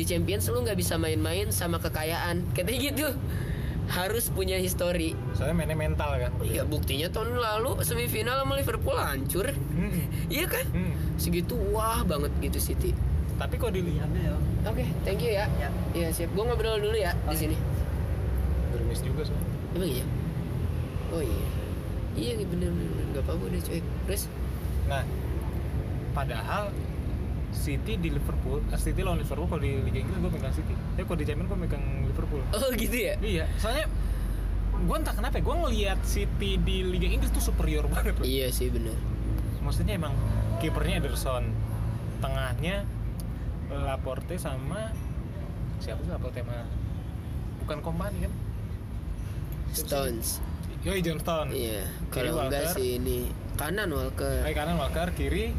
di Champions lu nggak bisa main-main sama kekayaan katanya gitu harus punya histori soalnya mainnya mental kan? Iya buktinya tahun lalu semifinal sama Liverpool hancur. Hmm. iya kan? Hmm. segitu wah banget gitu City. Tapi kok dilihat oke thank you ya. Iya siap. Gua ngobrol dulu ya di sini. Bermis juga soalnya emang iya. Oh iya. Iya bener bener nggak apa-apa udah cuek terus? Nah, padahal City di Liverpool, eh, City lawan Liverpool kalau di Liga Inggris gue megang City. Tapi kalau di Champions gue megang Liverpool. oh gitu ya Iya, soalnya gue entah kenapa gue ngelihat City di Liga Inggris tuh superior banget loh. iya sih bener Maksudnya emang kipernya Ederson, tengahnya Laporte sama siapa sih Laporte sama bukan Kompani kan? Stones Yoi Johnston. iya Kiri kalau enggak sih ini kanan Walker Eh kanan Walker, kiri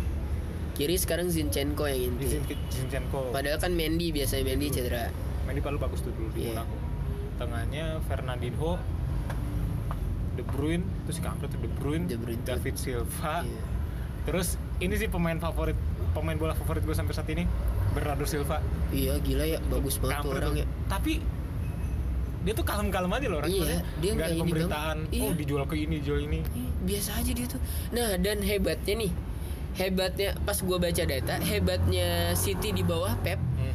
kiri sekarang Zinchenko yang inti Zin- Zinchenko. Padahal kan Mendy biasanya Mendy cedera. Mendy palu bagus tuh dulu di Iya. Monaco. Tengahnya Fernandinho, De Bruyne, terus kampret tuh De Bruyne, De Bruyne tuh. David Silva. Iya. Terus ini sih pemain favorit pemain bola favorit gue sampai saat ini Bernardo Silva. Iya gila ya, bagus banget tuh orang ya. Tapi dia tuh kalem-kalem aja loh orang Iya, dia nggak ada pemberitaan banget. Iya. oh dijual ke ini dijual ini Ih, Biasa aja dia tuh. Nah dan hebatnya nih, hebatnya pas gua baca data, hebatnya City di bawah Pep, Hmm.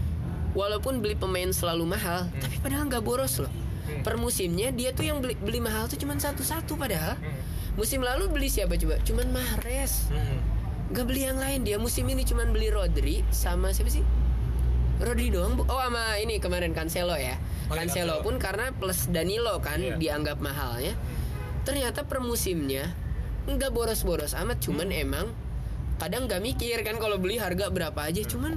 walaupun beli pemain selalu mahal, Hmm. tapi padahal nggak boros loh. Hmm. Per musimnya dia tuh yang beli, beli mahal tuh cuman satu-satu padahal. Hmm. Musim lalu beli siapa coba? Cuman Mahrez. Hmm. Gak beli yang lain dia musim ini cuman beli Rodri sama siapa sih? Rodri doang. Oh sama ini kemarin Cancelo ya. Oh, iya, Cancelo Cancelo. pun karena plus Danilo kan Iya. dianggap mahalnya. Ternyata per musimnya nggak boros-boros amat. Cuman Hmm. emang kadang nggak mikir kan kalau beli harga berapa aja. Hmm. Cuman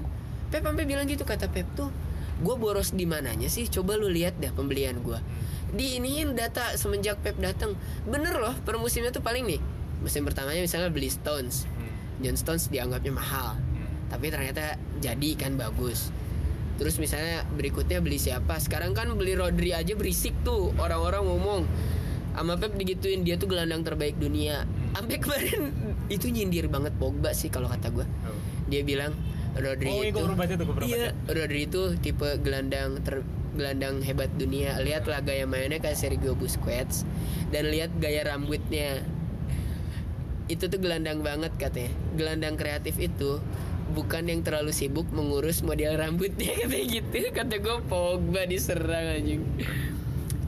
Pep sampai bilang gitu kata Pep tuh. Gue boros di mananya sih? Coba lu lihat dah pembelian gue. Di iniin data semenjak Pep datang. Bener loh per musimnya tuh paling nih. Musim pertamanya misalnya beli Stones. Hmm. John Stones dianggapnya mahal Hmm. tapi ternyata jadi kan bagus terus misalnya berikutnya beli siapa sekarang kan beli Rodri aja berisik tuh orang-orang ngomong sama Pep digituin dia tuh gelandang terbaik dunia sampai kemarin itu nyindir banget Pogba sih kalau kata gue Oh. dia bilang Rodri Oh, iya, itu tuh, iya Rodri itu tipe gelandang ter gelandang hebat dunia. Lihatlah gaya mainnya kayak Sergio Busquets. Dan lihat gaya rambutnya. Itu tuh gelandang banget katanya. Gelandang kreatif itu bukan yang terlalu sibuk mengurus model rambutnya katanya gitu. Kata gue Pogba diserang anjing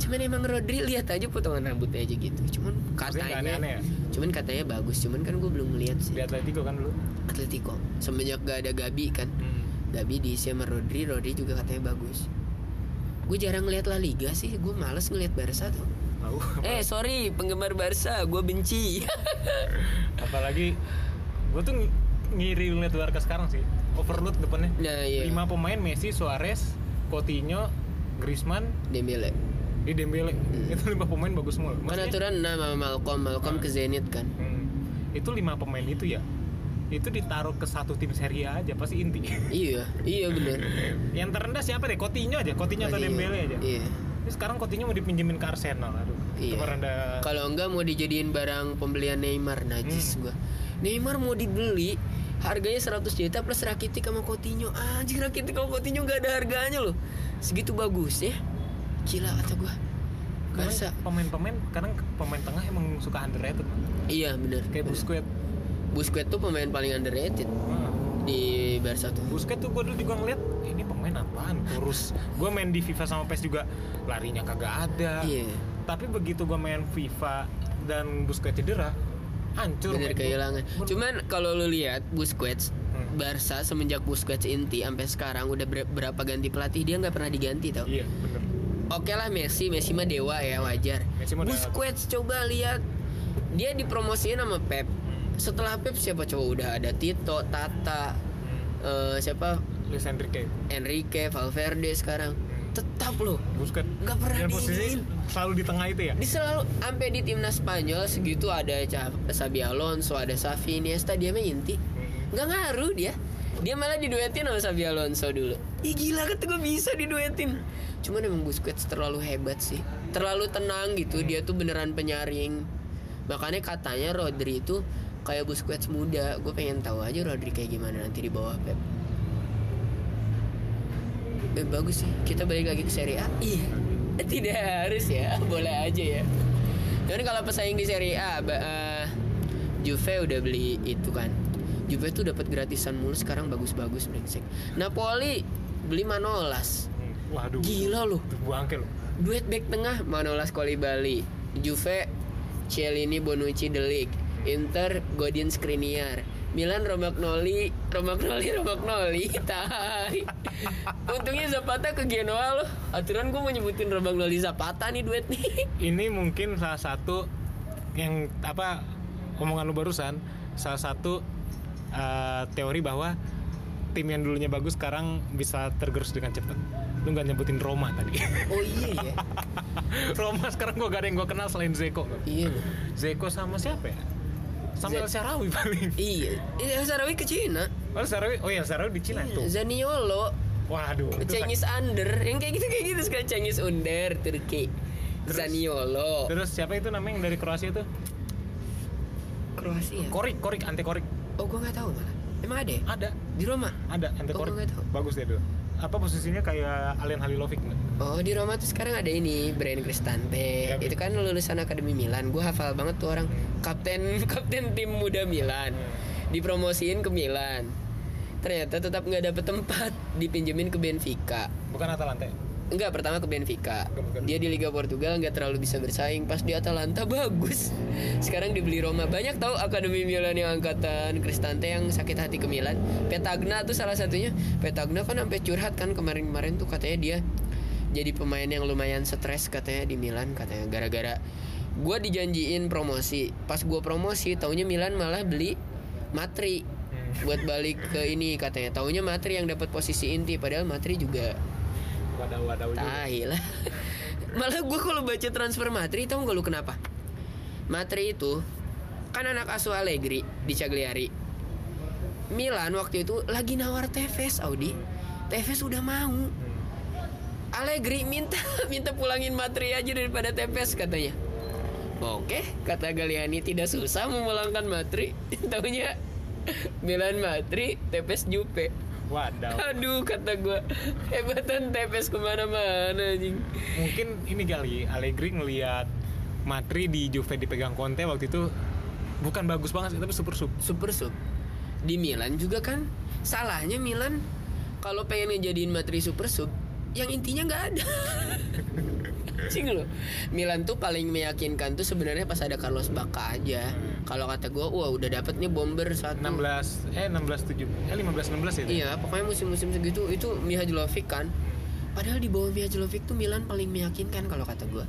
cuman emang Rodri lihat aja potongan rambutnya aja gitu. Cuman katanya aneh-aneh ya? cuman katanya bagus. Cuman kan gue belum melihat sih. Di Atletico kan dulu? Atletico. Semenjak gak ada Gabi kan. Hmm. Gabi diisi sama Rodri Rodri juga katanya bagus. Gue jarang ngeliat La Liga sih. Gue males ngeliat Barca tuh. Tahu. Eh sorry penggemar Barca. Gue benci. Apalagi gue tuh ng- ngiri ngeliat Barca sekarang sih. Overload depannya. Nah iya. Lima pemain Messi Suarez Coutinho Griezmann Dembele di Dembele. Itu lima pemain bagus semua. Kan Maksudnya, aturan nama Malcolm Malcolm ke Zenit kan? Hmm, itu lima pemain itu ya itu ditaruh ke satu tim Serie A aja pasti inti. Iya iya bener. Yang terendah siapa deh? Coutinho aja Coutinho atau Dembele aja. iya. Terus sekarang Coutinho mau dipinjemin ke Arsenal aduh. Iya. rendah kalau enggak mau dijadiin barang pembelian Neymar najis gua. Neymar mau dibeli harganya 100 juta plus Rakitic sama Coutinho. Anjing Rakitic sama Coutinho nggak ada harganya loh. Segitu bagus ya gila kata gue Barca. pemain-pemain kadang pemain tengah emang suka underrated man. iya bener. Kayak bener. Busquets. Busquets tuh pemain paling underrated Nah, di Barca tuh. Busquets tuh gue dulu juga ngeliat ini pemain apaan? Kurus. Gue main di FIFA sama PES juga larinya kagak ada. Iya. Tapi begitu gue main FIFA dan Busquets cedera hancur bener kehilangan. Cuman kalau lu lihat Busquets Hmm. Barca semenjak Busquets inti sampai sekarang udah ber- berapa ganti pelatih dia nggak pernah diganti tau. Iya bener Oke lah Messi, Messi mah dewa ya wajar. Busquets coba lihat dia dipromosiin sama Pep. Setelah Pep siapa coba udah ada Tito, Tata, hmm. eh, siapa Luis Enrique Enrique, Valverde sekarang. Tetap loh, Busquets nggak pernah dan posisi selalu di tengah itu ya Di selalu sampai di timnas Spanyol segitu ada Xabi Alonso, ada Xavi Iniesta dia mah inti. Hmm. Nggak ngaruh dia. Dia malah diduetin sama Xabi Alonso dulu. Ih gila kata gue bisa diduetin. Cuman emang Busquets terlalu hebat sih. Terlalu tenang gitu. Dia tuh beneran penyaring. Makanya katanya Rodri itu kayak Busquets muda. Gue pengen tahu aja Rodri kayak gimana nanti di bawah Pep. Eh, bagus sih. Kita balik lagi ke Serie A. Iya. Tidak harus ya. Boleh aja ya. Dan kalau pesaing di Serie A, eh, Juve udah beli itu kan. Juve tuh dapat gratisan mulu sekarang bagus-bagus brengsek. Napoli beli Manolas. Hmm. waduh Gila loh. Itu buangke loh Duet back tengah Manolas Kolibali. Juve Cielini Bonucci De Ligt. Inter Godin Skriniar. Milan Romagnoli, Romagnoli, Romagnoli, tai. Untungnya Zapata ke Genoa loh. Aturan gue mau nyebutin Romagnoli Zapata nih duet nih. ini mungkin salah satu yang apa omongan lu barusan salah satu uh, teori bahwa tim yang dulunya bagus sekarang bisa tergerus dengan cepat lu nggak nyebutin Roma tadi Oh iya ya. Roma sekarang gua gak ada yang gua kenal selain Zeko Iya. Zeko sama siapa ya sama Ze- El Sharawi paling Iya. Iya Sarawi ke Cina. El Sharawi oh ya El Sharawi di Cina tuh Zaniolo, waduh itu Cengiz Under, yang kayak gitu kayak gitu sekarang Cengiz Under, Turki. Terus- Zaniolo. terus siapa itu namanya yang dari Kroasia itu Kroasia. Korik Korik anti Korik Oh, gua nggak tahu malah. Emang ada ya? ada Di Roma? ada Oh, Korik gua nggak tahu. bagus dia dulu apa posisinya kayak Alien Halilovic nggak? Oh, di Roma tuh sekarang ada ini, Brian Cristante. Ya, Itu kan lulusan Akademi Milan. Gua hafal banget tuh orang. Kapten kapten tim muda Milan. Dipromosiin ke Milan. Ternyata tetap nggak dapet tempat, dipinjemin ke Benfica. bukan Atalanta? Enggak, pertama ke Benfica. Dia di Liga Portugal nggak terlalu bisa bersaing. Pas di Atalanta bagus. Sekarang dibeli Roma. Banyak tahu Akademi Milan yang angkatan Cristante yang sakit hati ke Milan. Petagna tuh salah satunya. Petagna kan sampai curhat kan kemarin-kemarin tuh katanya dia jadi pemain yang lumayan stres katanya di Milan katanya gara-gara gue dijanjiin promosi. Pas gue promosi, taunya Milan malah beli Matri buat balik ke ini katanya. Taunya Matri yang dapat posisi inti padahal Matri juga Wadah juga. Lah. Malah gue kalau baca transfer Matri tahu gak lu kenapa? Matri itu kan anak asuh Allegri di Cagliari. Milan waktu itu lagi nawar Tevez Audi. Tevez udah mau. Allegri minta minta pulangin Matri aja daripada Tevez katanya. Oke, kata Galiani tidak susah memulangkan Matri. Taunya Milan Matri, Tevez Jupe. Wadah. Aduh kata gue hebatan tepes ke mana-mana anjing. Mungkin ini kali Allegri ngelihat Matri di Juve dipegang Conte waktu itu bukan bagus banget tapi super sub. Super sub. Di Milan juga kan salahnya Milan kalau pengen ngejadiin materi super sub yang intinya nggak ada. Cing loh. Milan tuh paling meyakinkan tuh sebenarnya pas ada Carlos Bacca aja. Kalau kata gue, wah udah dapet nih bomber satu. 16 eh 16 7 eh 15 16 ya. Iya, pokoknya musim-musim segitu itu Mihajlovic kan. Padahal di bawah Mihajlovic tuh Milan paling meyakinkan kalau kata gua.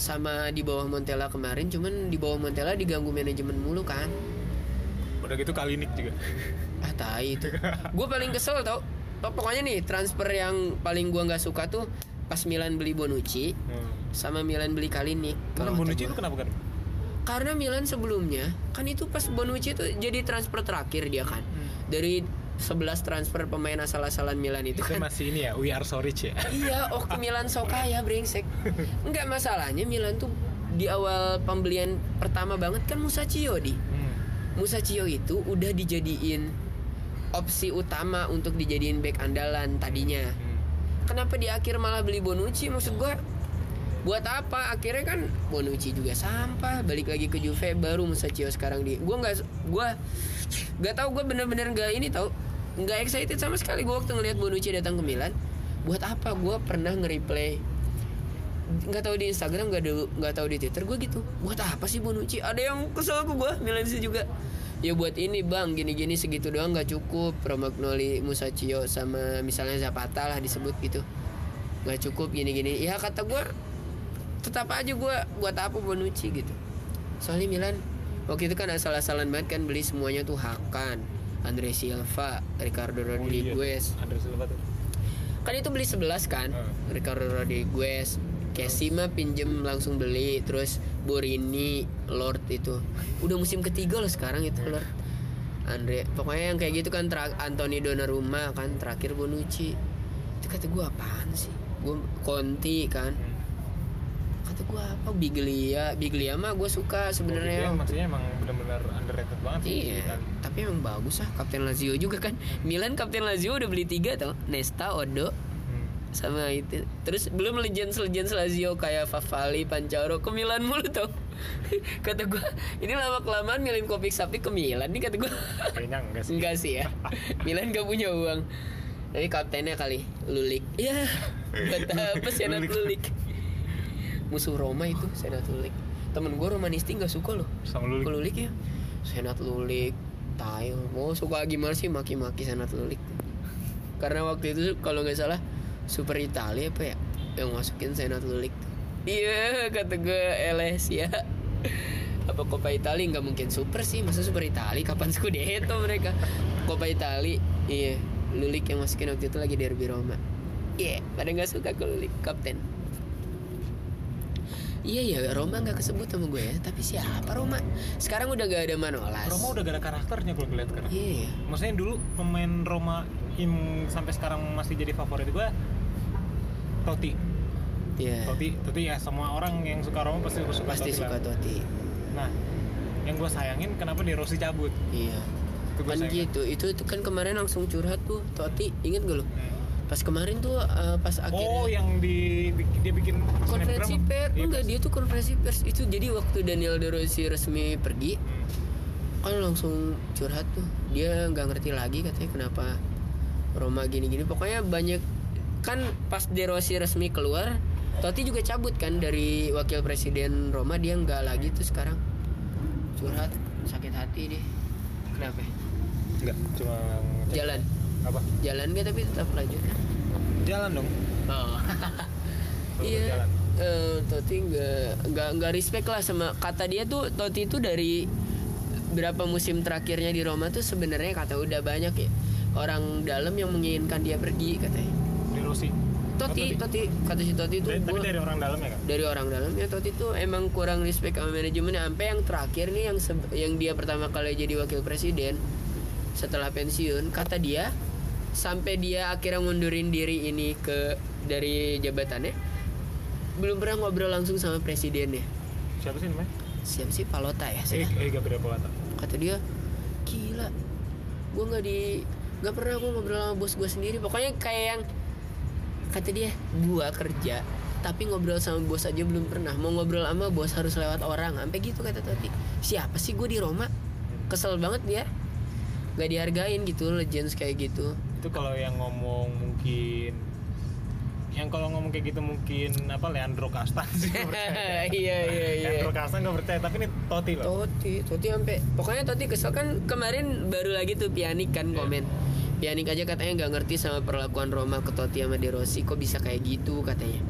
Sama di bawah Montella kemarin, cuman di bawah Montella diganggu manajemen mulu kan. Udah gitu Kalinik juga. Ah tai itu. Gue paling kesel tau. Pokoknya nih transfer yang paling gua nggak suka tuh pas Milan beli Bonucci Hmm. sama Milan beli. Karena kalau Bonucci itu kenapa kan? Karena Milan sebelumnya kan itu pas Bonucci itu jadi transfer terakhir dia kan. Dari 11 transfer pemain asal-asalan Milan itu Itu kan masih ini ya, we are so rich ya. Iya, oh ke Milan so kaya brengsek. Enggak masalahnya Milan tuh di awal pembelian pertama banget kan Musacchio di. Hmm. Musacchio itu udah dijadiin opsi utama untuk dijadiin back andalan tadinya. Hmm. Kenapa di akhir malah beli Bonucci? Maksud gua buat apa? Akhirnya kan Bonucci juga sampah. Balik lagi ke Juve baru Musacchio sekarang di gue nggak gue nggak tahu gue bener-bener nggak ini tahu. Nggak excited sama sekali gue waktu ngelihat Bonucci datang ke Milan. Buat apa? Gue pernah nge-replay. Nggak tahu di Instagram nggak ada tahu di Twitter gue gitu. Buat apa sih Bonucci? Ada yang kesel ke gue Milanese juga ya buat ini bang gini-gini segitu doang nggak cukup. Romagnoli Musacchio sama misalnya Zapata lah disebut gitu. Nggak cukup gini-gini. Ya kata gue tetap aja gue buat apa Bonucci gitu. Soalnya Milan waktu itu kan asal-asalan banget kan beli semuanya tuh Hakan Andre Silva Ricardo Rodriguez. Ada Silva tuh. kan itu beli 11 kan Hmm. Ricardo Rodriguez Casey mah pinjem langsung beli terus Borini Lord itu udah musim ketiga loh sekarang itu Lord Andre pokoknya yang kayak gitu kan tra- Anthony Donnarumma kan terakhir Bonucci itu kata gue apaan sih gue Conti kan Hmm. kata gue apa Biglia Biglia mah gue suka sebenarnya yang maksudnya emang benar-benar underrated banget sih. Iya, Kan. tapi emang bagus ah Kapten Lazio juga kan. Milan Kapten Lazio udah beli tiga tau, Nesta, Odo, Hmm. Sama itu. Terus belum legends legends Lazio kayak Favali, Pancaro ke Milan mulu tau. kata gua ini lama kelamaan milih kopi sapi ke Milan nih kata gua. Kayaknya enggak sih. Enggak sih ya. Milan gak punya uang. Tapi kaptennya kali Lulik. Iya. Buat apa Senat Lulik. Lulik? Musuh Roma itu Senat Lulik. Temen gue Romanisti nggak suka loh. Sama Lulik. Ke Lulik ya. Senat Lulik, Tail. Mau suka gimana sih maki-maki Senat Lulik? Karena waktu itu kalau nggak salah Super Italia apa ya? Yang masukin Senat Lulik. Iya kata gue LS ya. Apa Coppa Italia? Nggak mungkin super sih. Masa super Italia? Kapan Scudetto mereka? Coppa Italia iya. Lulik yang masukin waktu itu lagi derby Roma. Iya pada nggak suka ke Lulik kapten. Iya ya Roma nggak kesebut sama gue ya. Tapi siapa Roma? Sekarang udah gak ada Manolas. Roma udah gak ada karakternya kalau ngeliat sekarang. Iya ya Maksudnya dulu pemain Roma yang sampai sekarang masih jadi favorit gue Totti. Iya Totti, Totti ya semua orang yang suka Roma pasti suka Pasti Totti suka lah. Totti Nah, yang gue sayangin kenapa De Rossi cabut? Iya Itu Kan sayangin. gitu Itu, itu kan kemarin langsung curhat tuh Totti Ingat gak lu? Hmm. Pas kemarin tuh eh, Pas akhirnya Oh, yang di dia bikin konferensi pers Iya, enggak dia tuh konferensi pers itu jadi waktu Daniel De Rossi resmi pergi Hmm. kan langsung curhat tuh dia nggak ngerti lagi katanya kenapa Roma gini-gini pokoknya banyak kan pas De Rossi resmi keluar Totti juga cabut kan dari wakil presiden Roma dia nggak lagi tuh sekarang. Curhat sakit hati deh. Kenapa? Enggak, cuma jalan. Apa? jalan gak tapi tetap lanjut Jalan dong. oh. Iya eh, Totti nggak nggak nggak respect lah sama kata dia tuh Totti itu dari berapa musim terakhirnya di Roma tuh sebenarnya kata udah banyak ya orang dalam yang menginginkan dia pergi katanya De Rossi. Totti Oh, Totti kata si Totti itu Dari- tapi gua- dari orang dalam ya kan? dari orang dalam ya Totti itu emang kurang respect sama manajemen sampai yang terakhir nih yang yang dia pertama kali jadi wakil presiden setelah pensiun kata dia sampai dia akhirnya ngundurin diri ini ke dari jabatannya belum pernah ngobrol langsung sama presidennya Siapa sih namanya? siapa sih Palota ya Eh, eh Gabriel Polata. kata dia gila gue nggak di nggak pernah gue ngobrol sama bos gue sendiri pokoknya kayak yang kata dia gue kerja tapi ngobrol sama bos aja belum pernah. Mau ngobrol sama bos harus lewat orang. Sampai gitu kata Toti. Siapa sih gue di Roma? Kesel banget dia. Nggak dihargain gitu legends kayak gitu. Itu kalau yang ngomong mungkin yang kalau ngomong kayak gitu mungkin apa Leandro Castan sih gua percaya. iya iya iya. Leandro Castan gak percaya tapi ini Totti loh. Toti, Toti sampai pokoknya Toti kesel kan kemarin baru lagi tuh Pianik kan komen. Pianik aja katanya nggak ngerti sama perlakuan Roma ke Totti sama De Rossi kok bisa kayak gitu katanya.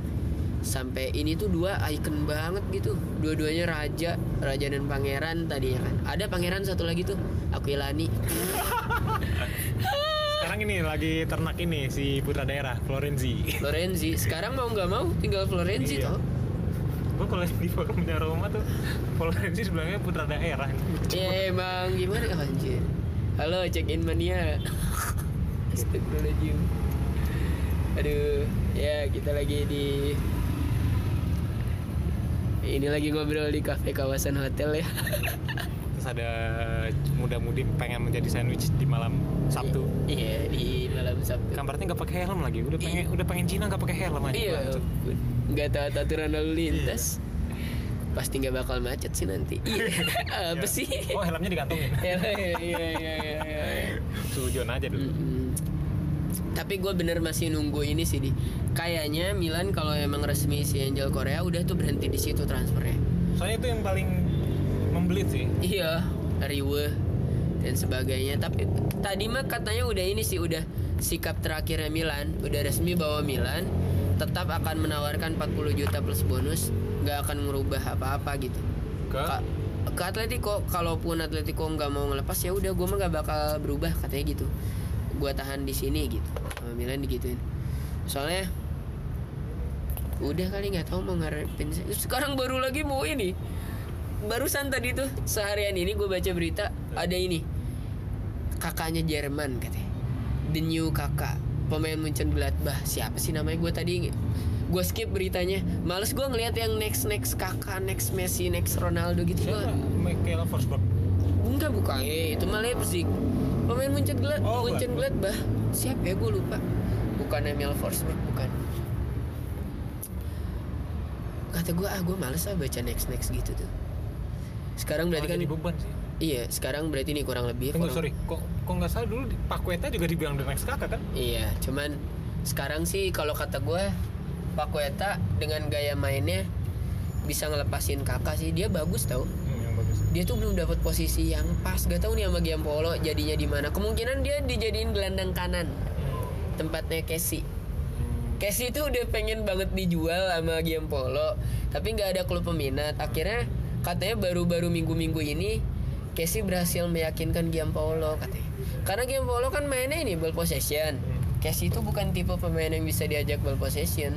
Sampai ini tuh dua icon banget gitu. Dua-duanya raja, raja dan pangeran tadinya kan. Ada pangeran satu lagi tuh, Aquilani. Sekarang ini lagi ternak ini si putra daerah Florenzi. Florenzi. Sekarang mau nggak mau tinggal Florenzi Iya. toh. Gue kalau di forumnya Roma tuh Florenzi sebenarnya putra daerah. Ya emang gimana anjir. Halo check in mania. Astagfirullahaladzim. Aduh, ya kita lagi di ini lagi ngobrol di kafe kawasan hotel ya. terus ada muda-mudi pengen menjadi sandwich di malam Sabtu Iya di malam Sabtu. kabarnya nggak pakai helm lagi udah pengen udah pengen Cina nggak pakai helm aja Iya, nggak taat aturan lalu lintas. Pasti nggak bakal macet sih nanti. Iya, apa sih? oh helmnya digantungin Iya, iya, iya, iya, iya, iya. sujon aja dulu Mm-mm. Tapi gue bener masih nunggu ini sih di. Kayaknya Milan kalau emang resmi si Angel Korea udah tuh berhenti di situ transfernya. soalnya itu yang paling membelit sih Iya, Riwe dan sebagainya. Tapi tadi mah katanya udah ini sih udah sikap terakhirnya Milan, udah resmi bahwa Milan tetap akan menawarkan 40 juta plus bonus, nggak akan merubah apa-apa gitu. ke Ka- ke Atletico, kalaupun Atletico nggak mau ngelepas ya udah gue mah nggak bakal berubah katanya gitu. Gue tahan di sini gitu. Sama Milan digituin. Soalnya udah kali nggak tahu mau ngarepin sekarang baru lagi mau ini. Barusan tadi tuh seharian ini gue baca berita ada ini. Kakaknya Jerman katanya. The new kakak. Pemain Munchen Gladbach siapa sih namanya gue tadi? Gue skip beritanya. Males gue ngeliat yang next next kakak next Messi next Ronaldo gitu. Michael Forsberg. Enggak bukan. Eh, itu mah Leipzig pemain Munchen Glad Oh, Munchen Gladbach. Gladbach siapa ya? Gue lupa. Bukan Emil Forsberg bukan. Kata gue ah gue males ah baca next next gitu tuh. Sekarang berarti kan beban sih. Iya sekarang berarti nih kurang lebih Tunggu kurang- sorry, kok kok nggak salah dulu Pak Kueta juga dibilang the next kakak kan? Iya, cuman sekarang sih kalau kata gue Pak Kueta dengan gaya mainnya bisa ngelepasin kakak sih. Dia bagus tau. Hmm. Dia tuh belum dapat posisi yang pas. Gak tau nih sama Giampolo jadinya di mana. Kemungkinan dia dijadiin gelandang kanan tempatnya Casey. Casey itu udah pengen banget dijual sama Giampolo, tapi nggak ada klub peminat. Akhirnya katanya baru-baru minggu-minggu ini Casey berhasil meyakinkan Giampolo katanya. Karena Giampolo kan mainnya ini ball possession. Casey itu bukan tipe pemain yang bisa diajak ball possession.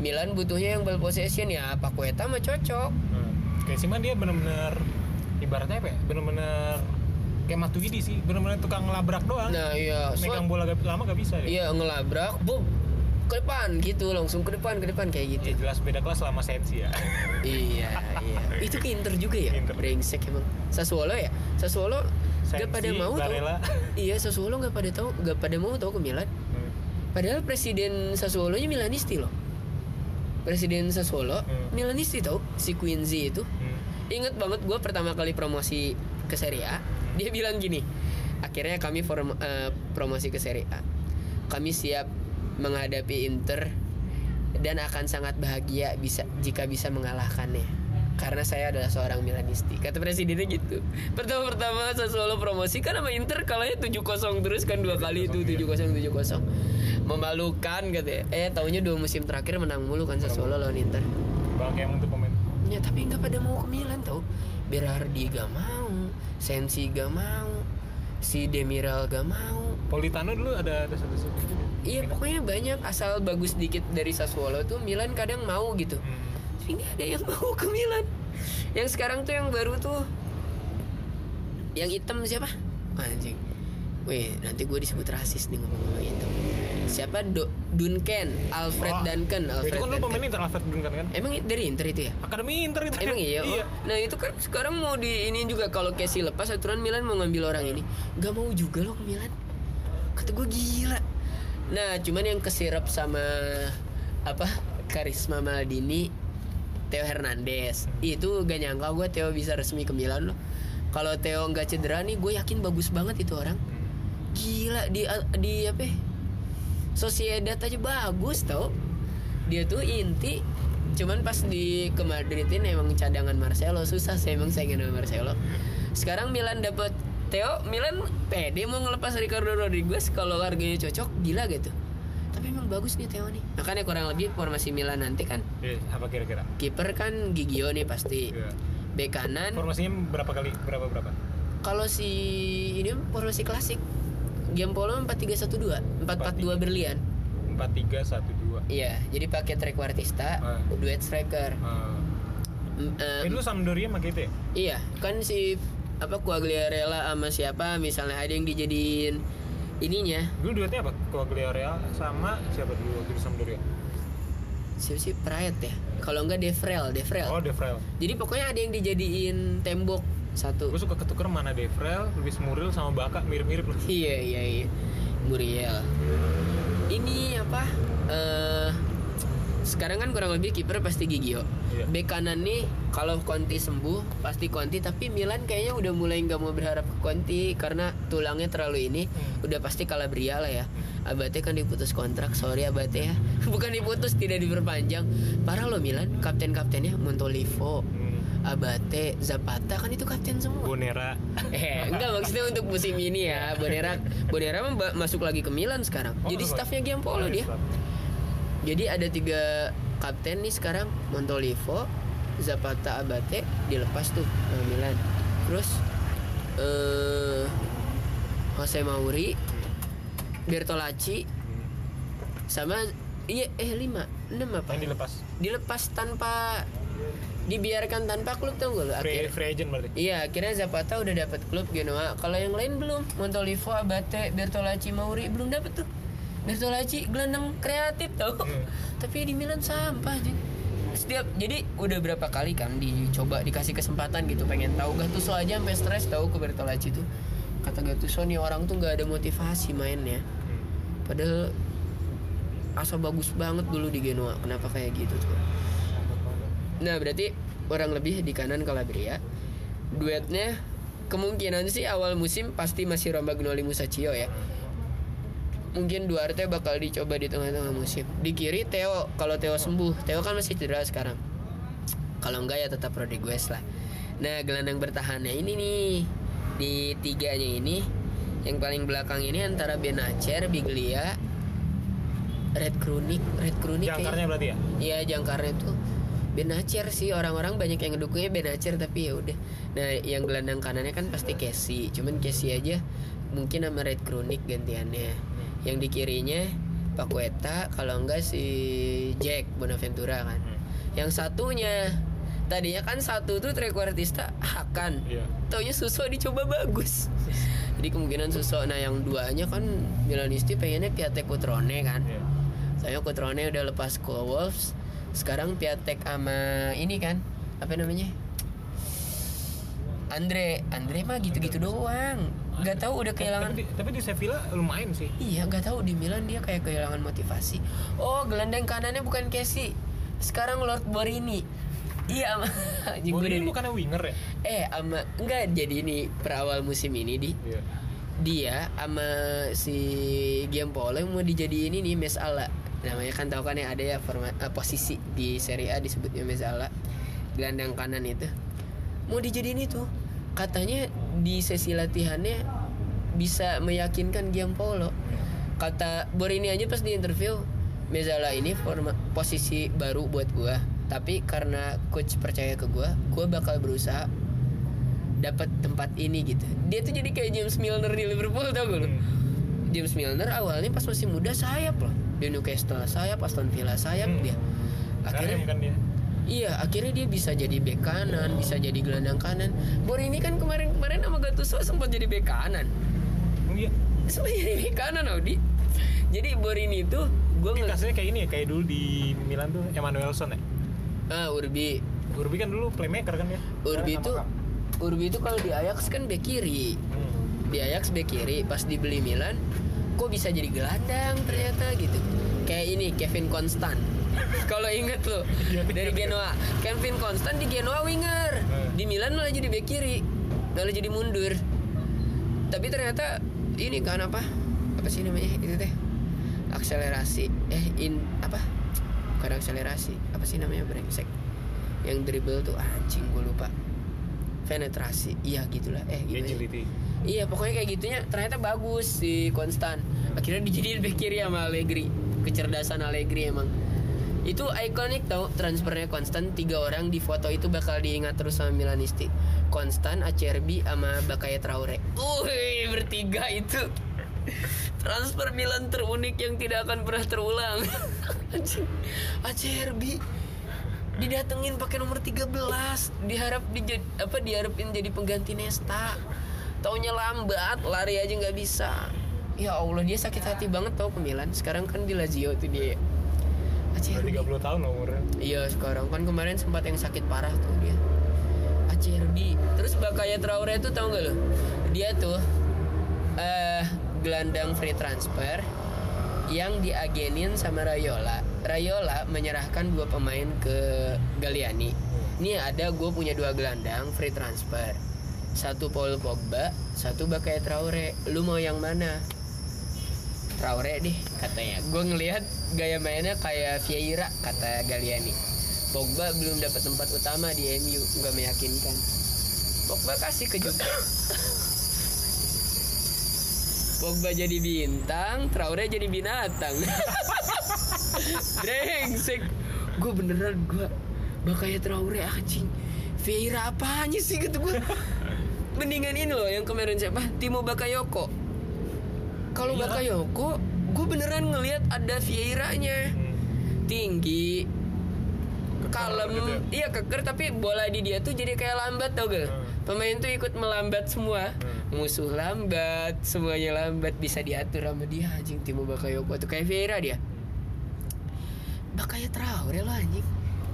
Milan butuhnya yang ball possession ya Pak Kueta mah cocok. Kayak sih mah dia bener-bener ibaratnya apa ya? Bener-bener kayak Matuidi sih, bener-bener tukang ngelabrak doang. Nah iya, so- Megang bola gak, lama gak bisa ya. iya ngelabrak, boom, ke depan gitu langsung ke depan ke depan kayak gitu. Ya, jelas beda kelas sama Sensi ya. Iya, iya. Itu ke Inter juga ya? Inter. Brengsek emang. Sassuolo ya? Sassuolo gak Sensi, pada mau tau. Iya, Sassuolo gak pada tahu, gak pada mau tahu ke Milan. Hmm. Padahal presiden Sassuolo-nya Milanisti loh. Presiden Sassuolo Hmm. Milanisti tau si Quincy itu. Hmm. Ingat banget gue pertama kali promosi ke Serie A, dia bilang gini. Akhirnya kami form- eh, promosi ke Serie A. Kami siap menghadapi Inter dan akan sangat bahagia bisa jika bisa mengalahkannya. Karena saya adalah seorang Milanisti. Kata presidennya gitu. Pertama-pertama Sassuolo promosi kan sama Inter kalahnya 7-0 terus kan dua kali itu 7-0 7-0. Memalukan katanya. Eh taunya dua musim terakhir menang mulu kan Sassuolo lawan Inter. Bang kayak untuk pemain. Ya tapi nggak pada mau ke Milan tau Berardi gak mau Sensi gak mau Si Demiral gak mau Politano dulu ada ada satu satu. Iya pokoknya banyak Asal bagus dikit dari Sassuolo tuh Milan kadang mau gitu Hmm. Nggak ada yang mau ke Milan Yang sekarang tuh yang baru tuh Yang hitam siapa? Anjing Wih nanti gue disebut rasis nih ngomong-ngomong hitam Siapa? Do Duncan Alfred Wah, Duncan Alfred Itu kan lu pemain Inter Alfred Duncan kan? Emang dari Inter itu ya? Akademi Inter itu. Emang iya? Oh. Nah itu kan sekarang mau di ini juga kalau Casey lepas aturan Milan mau ngambil orang ini Gak mau juga loh ke Milan Kata gue gila Nah cuman yang kesirap sama Apa Karisma Maldini Theo Hernandez. Itu gak nyangka gue Theo bisa resmi ke Milan loh. Kalau Theo nggak cedera nih gue yakin bagus banget itu orang. Gila di di apa? Sociedad aja bagus tau. Dia tuh inti. Cuman pas di ke Madridin emang cadangan Marcelo. Susah sih emang saya sama Marcelo. Sekarang Milan dapet Theo. Milan pede mau ngelepas Ricardo Rodriguez. Kalau harganya cocok gila gitu Tapi emang bagus nih Theo nih Makanya kurang lebih formasi Milan nanti kan Iya, apa kira-kira? Kiper kan Gigio nih pasti Iya. Bek kanan Formasinya berapa kali? Berapa berapa? Kalau si ini formasi klasik Giampolo 4-3-1-2 4-4-2 berlian 4 3 1 2. Iya, jadi pakai trequartista, Ah. duet striker. Uh, Mm, eh, lu Sampdoria pakai itu ya? iya, kan si apa Quagliarella sama siapa misalnya ada yang dijadiin ininya Dulu duetnya apa? Quagliarella sama siapa dulu waktu di Sampdoria? siapa sih Pride ya kalau enggak Devrel Devrel Oh, Devrel. jadi pokoknya ada yang dijadiin tembok satu Gue suka ketuker mana Devrel, Luis Muriel sama Baka mirip-mirip loh. iya iya iya Muriel ini apa eh sekarang kan kurang lebih kiper pasti Gigio Iya. bek kanan nih kalau Conti sembuh pasti Conti tapi Milan kayaknya udah mulai nggak mau berharap ke Conti karena tulangnya terlalu ini Hmm. udah pasti Calabria lah ya Abate kan diputus kontrak sorry Abate ya bukan diputus tidak diperpanjang parah loh Milan kapten kaptennya Montolivo Hmm. Abate Zapata kan itu kapten semua Bonera. Eh, enggak maksudnya untuk musim ini ya. Bonera Bonera masuk lagi ke Milan sekarang. Oh, Jadi staffnya Giampolo dia. Jadi ada tiga kapten nih sekarang Montolivo, Zapata, Abate dilepas tuh sama Milan. Terus eh Jose Mauri, Bertolacci sama iya eh lima enam apa? Yang dilepas. Dilepas tanpa dibiarkan tanpa klub tau gak lu? Free, free agent berarti. Iya, akhirnya Zapata udah dapat klub Genoa. Kalau yang lain belum. Montolivo, Abate, Bertolacci, Mauri belum dapat tuh. Bertolacci gelandang kreatif tau. Hmm. Tapi di Milan sampah anjing. Setiap jadi udah berapa kali kan dicoba dikasih kesempatan gitu pengen tahu Gattuso aja sampai stres tahu ke Bertolacci tuh. Kata Gattuso nih orang tuh nggak ada motivasi mainnya. Padahal asa bagus banget dulu di Genoa. Kenapa kayak gitu tuh? Nah berarti orang lebih di kanan Calabria Duetnya kemungkinan sih awal musim pasti masih Romagnoli Musacchio ya Mungkin Duarte bakal dicoba di tengah-tengah musim Di kiri Theo, kalau Theo sembuh Theo kan masih cedera sekarang Kalau enggak ya tetap Rodriguez lah Nah gelandang bertahannya ini nih Di tiganya ini Yang paling belakang ini antara Benacer, Biglia Red Krunik Red Krunik Jangkarnya berarti ya? Iya jangkarnya tuh Benacer sih orang-orang banyak yang ngedukungnya Benacer tapi ya udah. Nah yang gelandang kanannya kan pasti Casey. Cuman Casey aja mungkin sama Red Kronik gantiannya. Yang di kirinya Paqueta kalau enggak si Jack Bonaventura kan. Yang satunya tadinya kan satu tuh trequartista Hakan. Iya. Taunya Suso dicoba bagus. Jadi kemungkinan Suso. Nah yang duanya kan Milanisti pengennya Piatek Kutrone kan. Iya. Saya Kutrone udah lepas ke Wolves. Sekarang Piatek sama ini kan apa namanya? Andre, Andre mah gitu-gitu doang. Gak tahu udah kehilangan. Tapi di, tapi di Sevilla lumayan sih. Iya, gak tahu di Milan dia kayak kehilangan motivasi. Oh, gelandang kanannya bukan Casey. Sekarang Lord Borini. Iya, ama Borini bukannya winger ya? Eh, ama enggak jadi ini perawal musim ini di Iya. dia sama si Giampolo yang mau dijadiin ini Mesala namanya kan tahu kan ya ada ya forma, eh, posisi di Serie A disebutnya Mesala gelandang kanan itu mau dijadiin itu katanya di sesi latihannya bisa meyakinkan Giampolo kata Borini aja pas di interview Mezala ini forma, posisi baru buat gua tapi karena coach percaya ke gua gua bakal berusaha dapat tempat ini gitu dia tuh jadi kayak James Milner di Liverpool tau lu Hmm. James Milner awalnya pas masih muda sayap loh di Newcastle sayap Aston Villa sayap Hmm. dia akhirnya kan dia. Iya akhirnya dia bisa jadi bek kanan bisa jadi gelandang kanan Borini kan kemarin kemarin sama Gattuso sempat jadi bek kanan Oh iya. sempat jadi bek kanan Audi jadi Borini itu gue Ini ngeliat kasusnya kayak ini ya, kayak dulu di Milan tuh Emmanuelson ya. ah Urbi Urbi kan dulu playmaker kan ya. Urbi itu. Urbi itu kalau di Ajax kan bek kiri Hmm. di Ajax bek kiri pas dibeli Milan kok bisa jadi gelandang ternyata gitu kayak ini Kevin Constant kalau inget lo Iya, dari Genoa. Kevin Constant di Genoa winger. Hmm. di Milan malah jadi bek kiri. Malah jadi mundur. Tapi ternyata ini kan apa? Apa sih namanya? Itu teh. Akselerasi. Eh in apa? Bukan akselerasi. Apa sih namanya? Brengsek. Yang dribble tuh anjing gue lupa. Penetrasi. Iya gitulah. Eh gitu ya. Agility. Iya pokoknya kayak gitunya ternyata bagus si Konstan Akhirnya dijadiin bek kiri sama Allegri. Kecerdasan Allegri emang Itu ikonik tau transfernya Konstan Tiga orang di foto itu bakal diingat terus sama Milanisti. Konstan, Acerbi, sama Bakaya Traore. Wih bertiga itu. Transfer Milan terunik yang tidak akan pernah terulang. Acerbi didatengin pakai nomor 13 diharap dijad, apa diharapin jadi pengganti Nesta. Taunya lambat lari aja nggak bisa. Ya Allah dia sakit hati banget tau ke Milan. Sekarang kan di Lazio tuh dia Udah Acerbi 30 tahun umurnya. Iya sekarang. Kan kemarin sempat yang sakit parah tuh dia. Acerbi Terus Bakaya Traore tuh tau gak lo? Dia tuh eh gelandang free transfer Yang diagenin sama Rayola. Rayola menyerahkan dua pemain ke Galliani. Ini ada gue punya dua gelandang free transfer. Satu Paul Pogba Satu Bakaya Traore. Lu mau yang mana? Traore deh katanya. Gue ngelihat gaya mainnya kayak Vieira kata Galliani. Pogba belum dapat tempat utama di MU, nggak meyakinkan. Pogba kasih ke Juve. Pogba jadi bintang, Traore jadi binatang. Brengsek. Gue beneran gue bakaya Traore anjing. Vieira apanya sih gitu gue. Mendingan ini loh yang kemarin siapa? Timo Bakayoko. Kalau Iya. Bakayoko, gue beneran ngelihat ada Vieira-nya. Tinggi, kalem, gitu ya? iya keker tapi bola di dia tuh jadi kayak lambat tau gak? Hmm. Pemain tuh ikut melambat semua. Musuh lambat, semuanya lambat bisa diatur sama dia anjing Timo Bakayoko tuh kayak Vieira dia. Bakaya Traore lo anjing.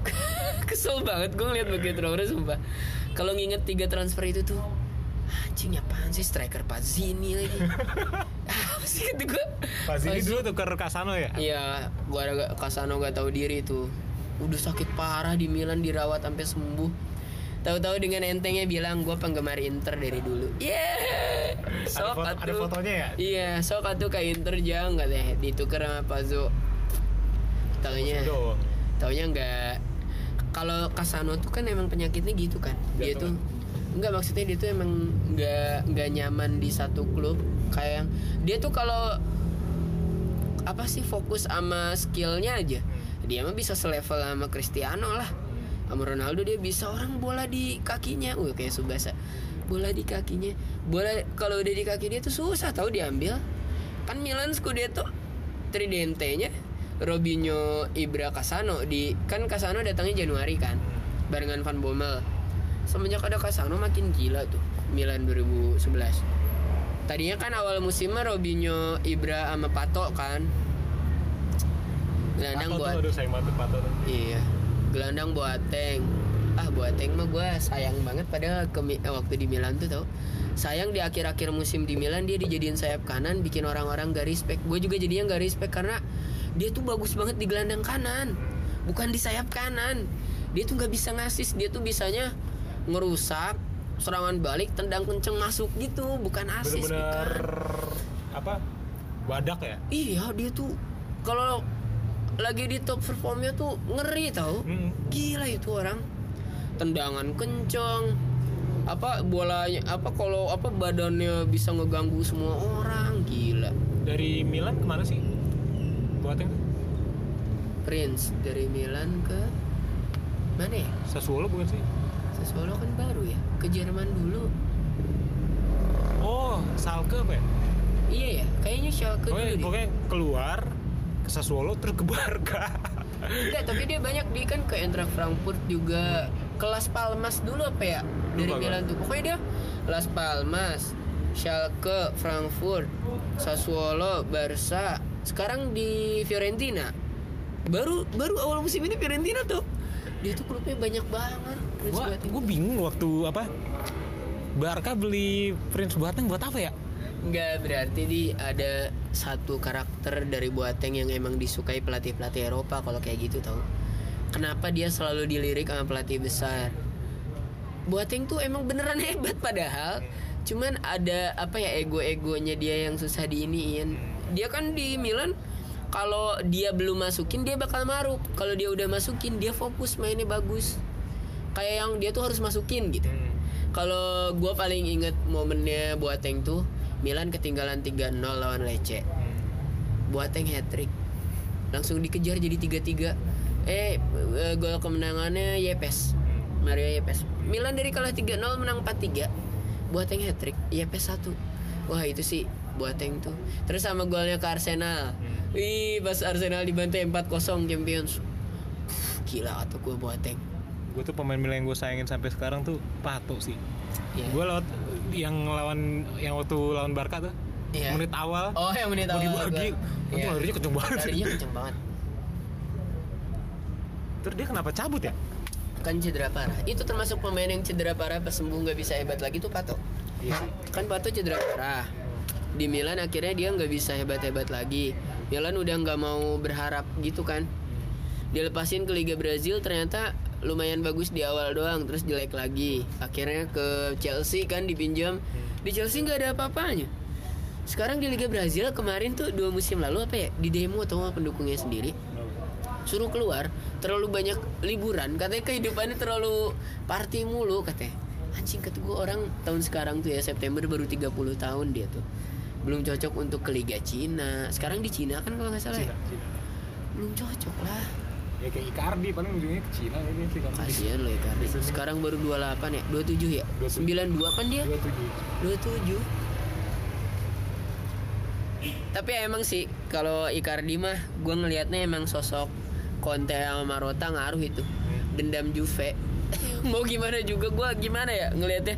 Kesel banget gue ngeliat Bakaya Traore sumpah. Kalau nginget tiga transfer itu tuh anjing apaan sih striker Pazzini lagi. Apa sih kata gue? Pas ini dulu tuker Kasano ya? Iya, gua ada Kasano gak tahu diri tuh. Udah sakit parah di Milan dirawat sampai sembuh. Tahu-tahu dengan entengnya bilang gue penggemar Inter dari dulu. Yeah. Ada, Sok foto, ada fotonya ya? Iya, sok atuh ke Inter jang deh ditukar sama Pazzo. Taunya, Doang. taunya nggak. Kalau Kasano tuh kan emang penyakitnya gitu kan. Dia tuh Enggak maksudnya dia tuh emang nggak nggak nyaman di satu klub. Kayak yang dia tuh kalau apa sih fokus sama skillnya aja dia mah bisa selevel sama Cristiano lah. Sama Ronaldo dia bisa orang bola di kakinya. Wah kayak Subasa. Bola di kakinya. Bola kalau udah di kaki dia tuh susah tahu diambil. Kan Milan Scudetto Tridente-nya Robinho Ibra Casano di kan Casano datangnya Januari kan barengan Van Bommel semenjak ada Casano makin gila tuh Milan 2011 Tadinya kan awal musimnya Robinho, Ibra sama Pato kan. Gelandang Pato buat tuh, aduh sayang banget Pato tuh. Iya. Gelandang Boateng. Ah, Boateng mah gue sayang banget padahal ke, Mi- eh, waktu di Milan tuh tau. Sayang di akhir-akhir musim di Milan dia dijadiin sayap kanan bikin orang-orang gak respect. Gue juga jadinya gak respect karena dia tuh bagus banget di gelandang kanan. Bukan di sayap kanan. Dia tuh nggak bisa ngasis, dia tuh bisanya ngerusak serangan balik tendang kenceng masuk gitu, bukan asis. Bener-bener bukan. apa? Badak ya? Iya dia tuh kalau lagi di top performnya tuh ngeri tau Hmm. Gila itu orang Tendangan kenceng Apa bolanya Apa kalau apa badannya bisa ngeganggu semua orang Gila Dari Milan ke mana sih? Tuh? Prince dari Milan ke Mana ya? Sassuolo bukan sih? Sassuolo kan baru ya? Ke Jerman dulu. Oh, Salke apa ya? Iya ya Kayaknya Schalke dulu Pokoknya, deh. pokoknya keluar ke Sassuolo terus ke Barca. Enggak tapi dia banyak di kan ke Eintracht Frankfurt juga. Kelas Palmas dulu apa ya? Dari Lupa. Milan tuh. Pokoknya dia Las Palmas Schalke Frankfurt Sassuolo Barca. Sekarang di Fiorentina. Baru baru awal musim ini Fiorentina tuh. Dia tuh klubnya banyak banget gua gua bingung waktu apa? Barca beli Prince Boateng buat apa ya? Enggak berarti di ada satu karakter dari Boateng yang emang disukai pelatih-pelatih Eropa kalau kayak gitu tau. Kenapa dia selalu dilirik sama pelatih besar? Boateng tuh emang beneran hebat padahal cuman ada apa ya ego-egonya dia yang susah diiniin. Dia kan di Milan kalau dia belum masukin dia bakal maruk. Kalau dia udah masukin dia fokus mainnya bagus. Kayak yang dia tuh harus masukin gitu. Kalau gue paling inget momennya Boateng tuh Milan ketinggalan 3-0 lawan Lecce. Boateng hat trick. Langsung dikejar jadi 3-3. Eh eh, gol kemenangannya Yepes. Mario Yepes. Milan dari kalah 3-0 menang 4-3. Boateng hat trick. Yepes 1. Wah, itu sih Boateng tuh. Terus sama golnya ke Arsenal. Wih, pas Arsenal dibantai 4-0 Champions. Gila atau gue Boateng. Gue tuh pemain Milan yang gue sayangin sampai sekarang tuh Pato sih. Iya. Gue lewat yang lawan yang waktu lawan Barca tuh. Iya. Menit awal. Oh, yang menit awal. Gua- Itu larinya kenceng banget. Larinya kenceng banget. terus dia kenapa cabut ya kan cedera parah itu termasuk pemain yang cedera parah pas sembuh nggak bisa hebat lagi tuh Pato iya sih kan Pato cedera parah di Milan akhirnya dia nggak bisa hebat-hebat lagi Milan udah nggak mau berharap gitu kan dilepasin ke Liga Brazil ternyata lumayan bagus di awal doang terus jelek lagi. Akhirnya ke Chelsea kan dipinjam. Di Chelsea nggak ada apa-apanya. Sekarang di Liga Brazil kemarin tuh dua musim lalu apa ya? Di demo atau sama pendukungnya sendiri. Suruh keluar terlalu banyak liburan. Katanya kehidupannya terlalu party mulu katanya. Anjing kata gue orang tahun sekarang tuh ya September baru 30 tahun dia tuh. Belum cocok untuk ke Liga Cina. Sekarang di Cina kan kalau nggak salah ya? Cina. belum cocok lah ya kayak Icardi paling ujungnya ke Cina ini sih kan kasihan loh Icardi. Sekarang baru 28 ya? 27 ya? 27. 92 kan dia? dua tujuh. 27 tapi emang sih kalau Icardi mah gue ngelihatnya emang sosok Conte sama Marotta ngaruh itu. Dendam Juve. Mau gimana juga gue gimana ya ngelihatnya?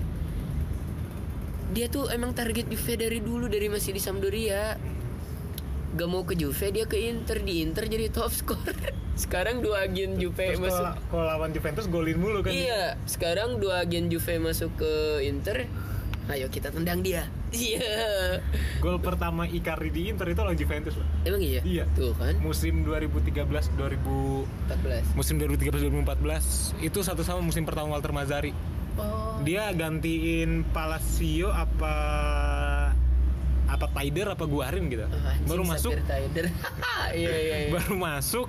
Dia tuh emang target Juve dari dulu dari masih di Sampdoria. Gak mau ke Juve dia ke Inter. Di Inter jadi top scorer sekarang dua agen Juve terus masuk kalau kalau lawan Juventus golin mulu kan Iya, sekarang dua agen Juve masuk ke Inter. Ayo kita tendang dia. Iya. gol pertama Icardi di Inter itu lawan Juventus loh Emang iya? Iya. Tuh kan, musim 2013 2000 14. musim 2013 2014 itu satu sama musim pertama Walter Mazzari Oh. dia gantiin Palacio apa apa Taider apa Guarin gitu baru masuk Tider. iya iya iya. baru masuk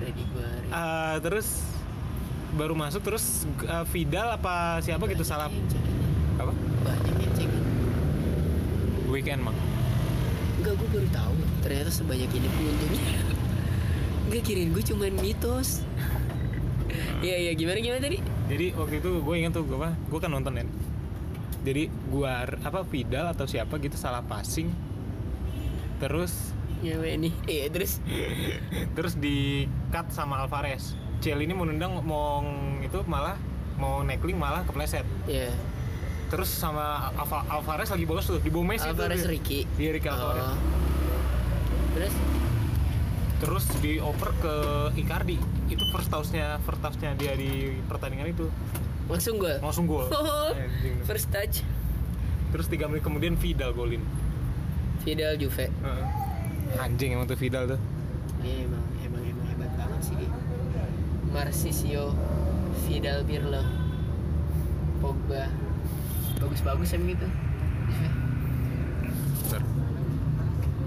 Freddy Guarin. eh, terus baru masuk terus eh, Vidal apa siapa gitu salah apa Banyak yang weekend mang Enggak, gue baru tahu. Ternyata sebanyak ini pengunjungnya. Enggak kirain gue cuman mitos. Iya iya gimana gimana tadi? jadi waktu itu gue ingat tuh gue apa gue kan nonton kan jadi gua apa Vidal atau siapa gitu salah passing terus Ya ini. Iya terus. terus di cut sama Alvarez Ciel ini mau nendang mau itu malah mau neckling malah kepleset Iya. terus sama Alva- Alvarez lagi bagus tuh di bawah Messi Alvarez. Ricky. iya Ricky Alvarez Oh. Terus? terus dioper ke Icardi itu first touch-nya first touch-nya dia di pertandingan itu Langsung gue. langsung gol Oh, Anjing. first touch terus tiga menit kemudian Vidal golin Vidal Juve. Heeh. Anjing emang tuh Vidal tuh Ini emang emang emang hebat banget sih dia. Marcisio, Vidal Pirlo, Pogba. Bagus-bagus emang gitu.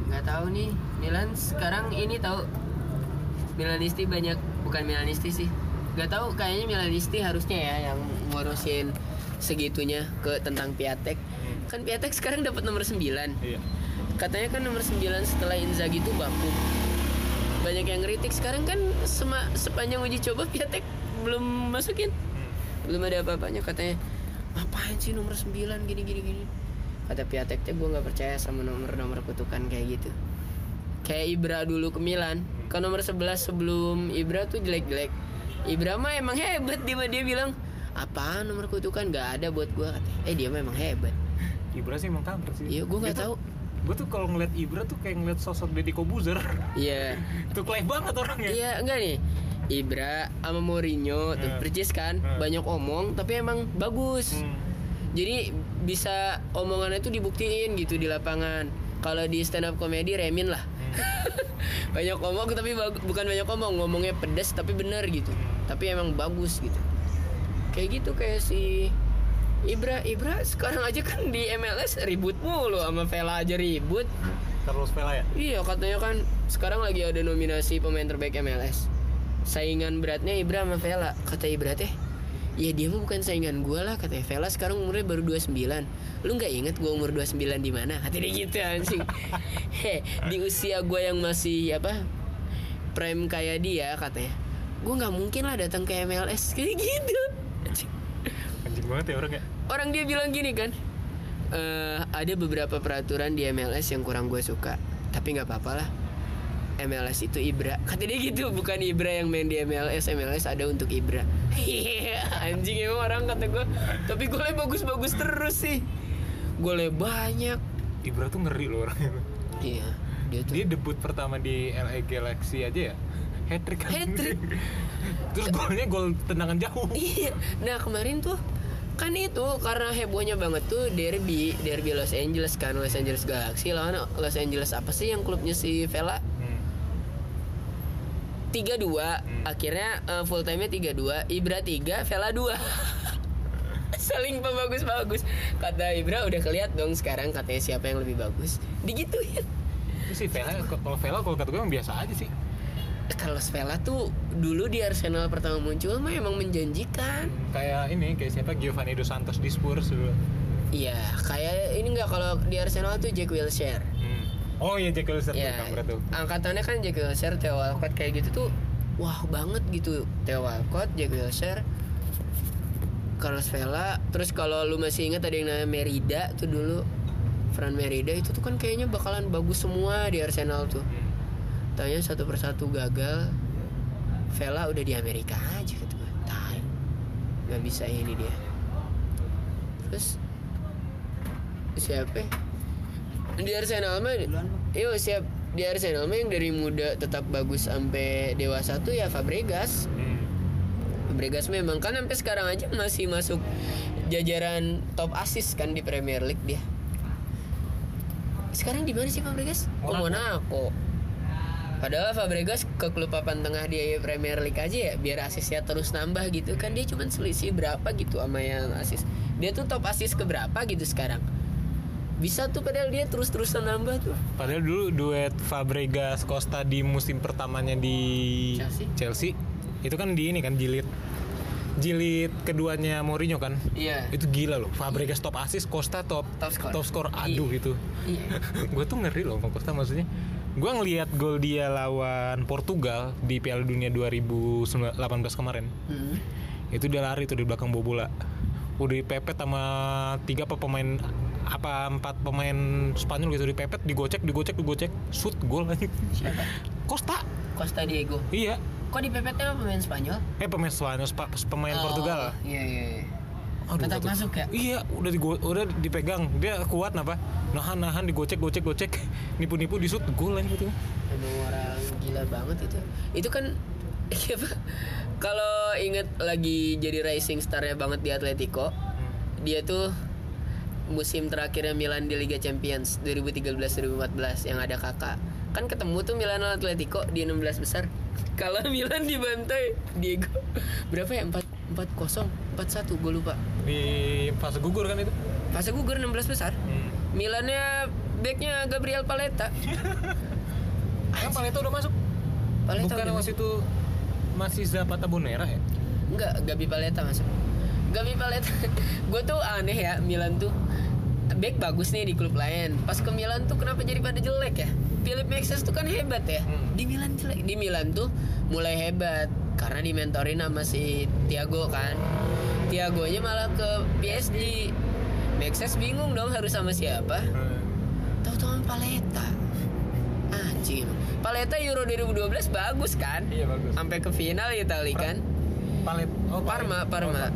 Nggak tahu nih, Milan sekarang ini tahu Milanisti banyak bukan Milanisti sih. Nggak tahu kayaknya Milanisti harusnya ya yang ngurusin segitunya ke tentang Piatek. Kan Piatek sekarang dapat nomor 9 iya katanya kan nomor 9 setelah Inzaghi itu baku. Banyak yang kritik sekarang kan sema- sepanjang uji coba Piatek belum masukin. Belum ada apa-apanya katanya. Ngapain sih nomor 9 gini gini gini. Kata Piatek teh gue nggak percaya sama nomor-nomor kutukan kayak gitu. Kayak Ibra dulu ke Milan. Kan nomor 11 sebelum Ibra tuh jelek-jelek. Ibra mah emang hebat dia dia bilang apaan nomor kutukan? Nggak ada buat gue eh dia mah emang hebat. Ibra sih emang kampret sih. Iya, gua nggak tahu. Gue tuh kalau ngeliat Ibra tuh kayak ngeliat sosok Deddy Kobuzer. Iya. Tuh klay banget orangnya. Iya enggak nih. Ibra sama Mourinho tuh Hmm. percis kan? Hmm. banyak omong tapi emang bagus. Hmm. jadi bisa omongannya tuh dibuktiin gitu di lapangan. Kalau di stand up comedy remin lah. Banyak omong tapi bukan banyak omong ngomongnya pedas tapi bener gitu. Tapi emang bagus gitu. Kayak gitu kayak si Ibra Ibra sekarang aja kan di MLS ribut mulu sama Vela aja ribut Carlos Vela ya Iya katanya kan sekarang lagi ada nominasi pemain terbaik MLS. Saingan beratnya Ibra sama Vela. Kata Ibra teh, ya dia mah bukan saingan gue lah katanya. Vela sekarang umurnya baru 29. Lu nggak inget gue umur 29 di mana? Kata dia gitu anjing. He, di usia gue yang masih apa prime kayak dia katanya. Gue nggak mungkin lah datang ke MLS kayak gitu. Anjing. anjing banget ya orangnya Orang dia bilang gini kan eh Ada beberapa peraturan di MLS yang kurang gue suka Tapi nggak apa-apa lah. MLS itu Ibra. Kata dia gitu Bukan Ibra yang main di MLS MLS ada untuk Ibra. Anjing emang orang kata gue Tapi golnya bagus-bagus terus sih. Golnya banyak. Ibra tuh ngeri loh orangnya. Iya Dia tuh. Dia debut pertama di LA Galaxy aja ya? Hat trick kan? Hat-trick. terus golnya gol tendangan jauh. Iya. Nah kemarin tuh kan itu karena hebohnya banget tuh derby derby Los Angeles kan Los Angeles Galaxy lawan Los Angeles apa sih yang klubnya si Vela? Hmm. 3-2 akhirnya eh, full time nya 3-2 Ibra 3 Vela 2 saling bagus-bagus kata Ibra udah keliat dong sekarang katanya siapa yang lebih bagus. Digituin. Itu sih Vela kalau Vela kalau kata gue emang biasa aja sih kalau Vela tuh dulu di Arsenal pertama muncul mah emang menjanjikan kayak ini kayak siapa Giovanni dos Santos di Spurs dulu Iya, kayak ini nggak kalau di Arsenal tuh Jack Wilshere. Hmm. oh iya Jack Wilshere Ya, tuh angkatannya kan Jack Wilshere, Theo Walcott kayak gitu tuh wah banget gitu. Theo Walcott, Jack Wilshere, Carlos Vela, terus kalau lu masih ingat ada yang namanya Merida tuh dulu Fran Merida itu tuh kan kayaknya bakalan bagus semua di Arsenal tuh. Hmm. Tanya satu persatu gagal. Vela udah di Amerika aja gitu gue. Tai. Gak bisa ini dia. Terus siapa? Di Arsenal mah Iya siap di Arsenal mah yang dari muda tetap bagus sampai dewasa tuh ya Fabregas. Hmm. Fabregas memang kan sampai sekarang aja masih masuk jajaran top assist kan di Premier League dia. Sekarang di mana sih Fabregas? Oh Monaco. Monaco. Padahal Fabregas ke klub papan tengah di Premier League aja ya biar asisnya terus nambah gitu kan dia cuma selisih berapa gitu sama yang asis. Dia tuh top asis ke berapa gitu sekarang. Bisa tuh padahal dia terus-terusan nambah tuh. Padahal dulu duet Fabregas Costa di musim pertamanya di Chelsea. Chelsea itu kan di ini kan jilid jilid keduanya Mourinho kan Iya. itu gila loh Fabregas top assist Costa top Top score. top score aduh itu Iya. gue tuh ngeri loh sama Costa maksudnya gue ngelihat gol dia lawan Portugal di Piala Dunia 2018 kemarin Hmm. itu dia lari tuh di belakang bobola udah dipepet sama tiga apa pemain apa empat pemain Spanyol gitu dipepet digocek digocek digocek shoot gol aja? Costa Costa Diego. iya Kok dipepetnya pemain Spanyol? eh pemain Spanyol Spa- pemain Oh, Portugal Iya iya. iya. Aduh, Tetap masuk ya? Iya, udah digo- udah dipegang. Dia kuat napa? Nahan nahan digocek gocek gocek. Nipu nipu di shoot gol aja gitu. Emang orang gila banget itu. Itu kan apa? Kalau inget lagi jadi rising starnya banget di Atletico, dia tuh musim terakhirnya Milan di Liga Champions 2013-2014 yang ada kakak kan ketemu tuh Milan lawan Atletico di 16 besar kalau Milan dibantai Diego berapa ya 4 4 0 4 1 gue lupa Di fase gugur kan itu. fase gugur 16 besar Hmm. Milannya backnya Gabriel Paletta Kan Paleta udah masuk. Paletta Bukan udah waktu itu masih Zapata Bonera ya? Enggak, Gabi Paleta masuk. Gabi Paleta. gue tuh aneh ya Milan tuh back bagus nih di klub lain. Pas ke Milan tuh kenapa jadi pada jelek ya? Philip Maxes tuh kan hebat ya. Hmm. Di Milan jelek. Di Milan tuh mulai hebat karena dimentorin sama si Thiago kan. Thiagonya malah ke PSG. Maxes bingung dong harus sama siapa. Tahu-tahu Paleta. Anjing. Paleta Euro 2012 bagus kan? Iya bagus. Sampai ke final Itali kan? Palet. Oh, Parma, Parma.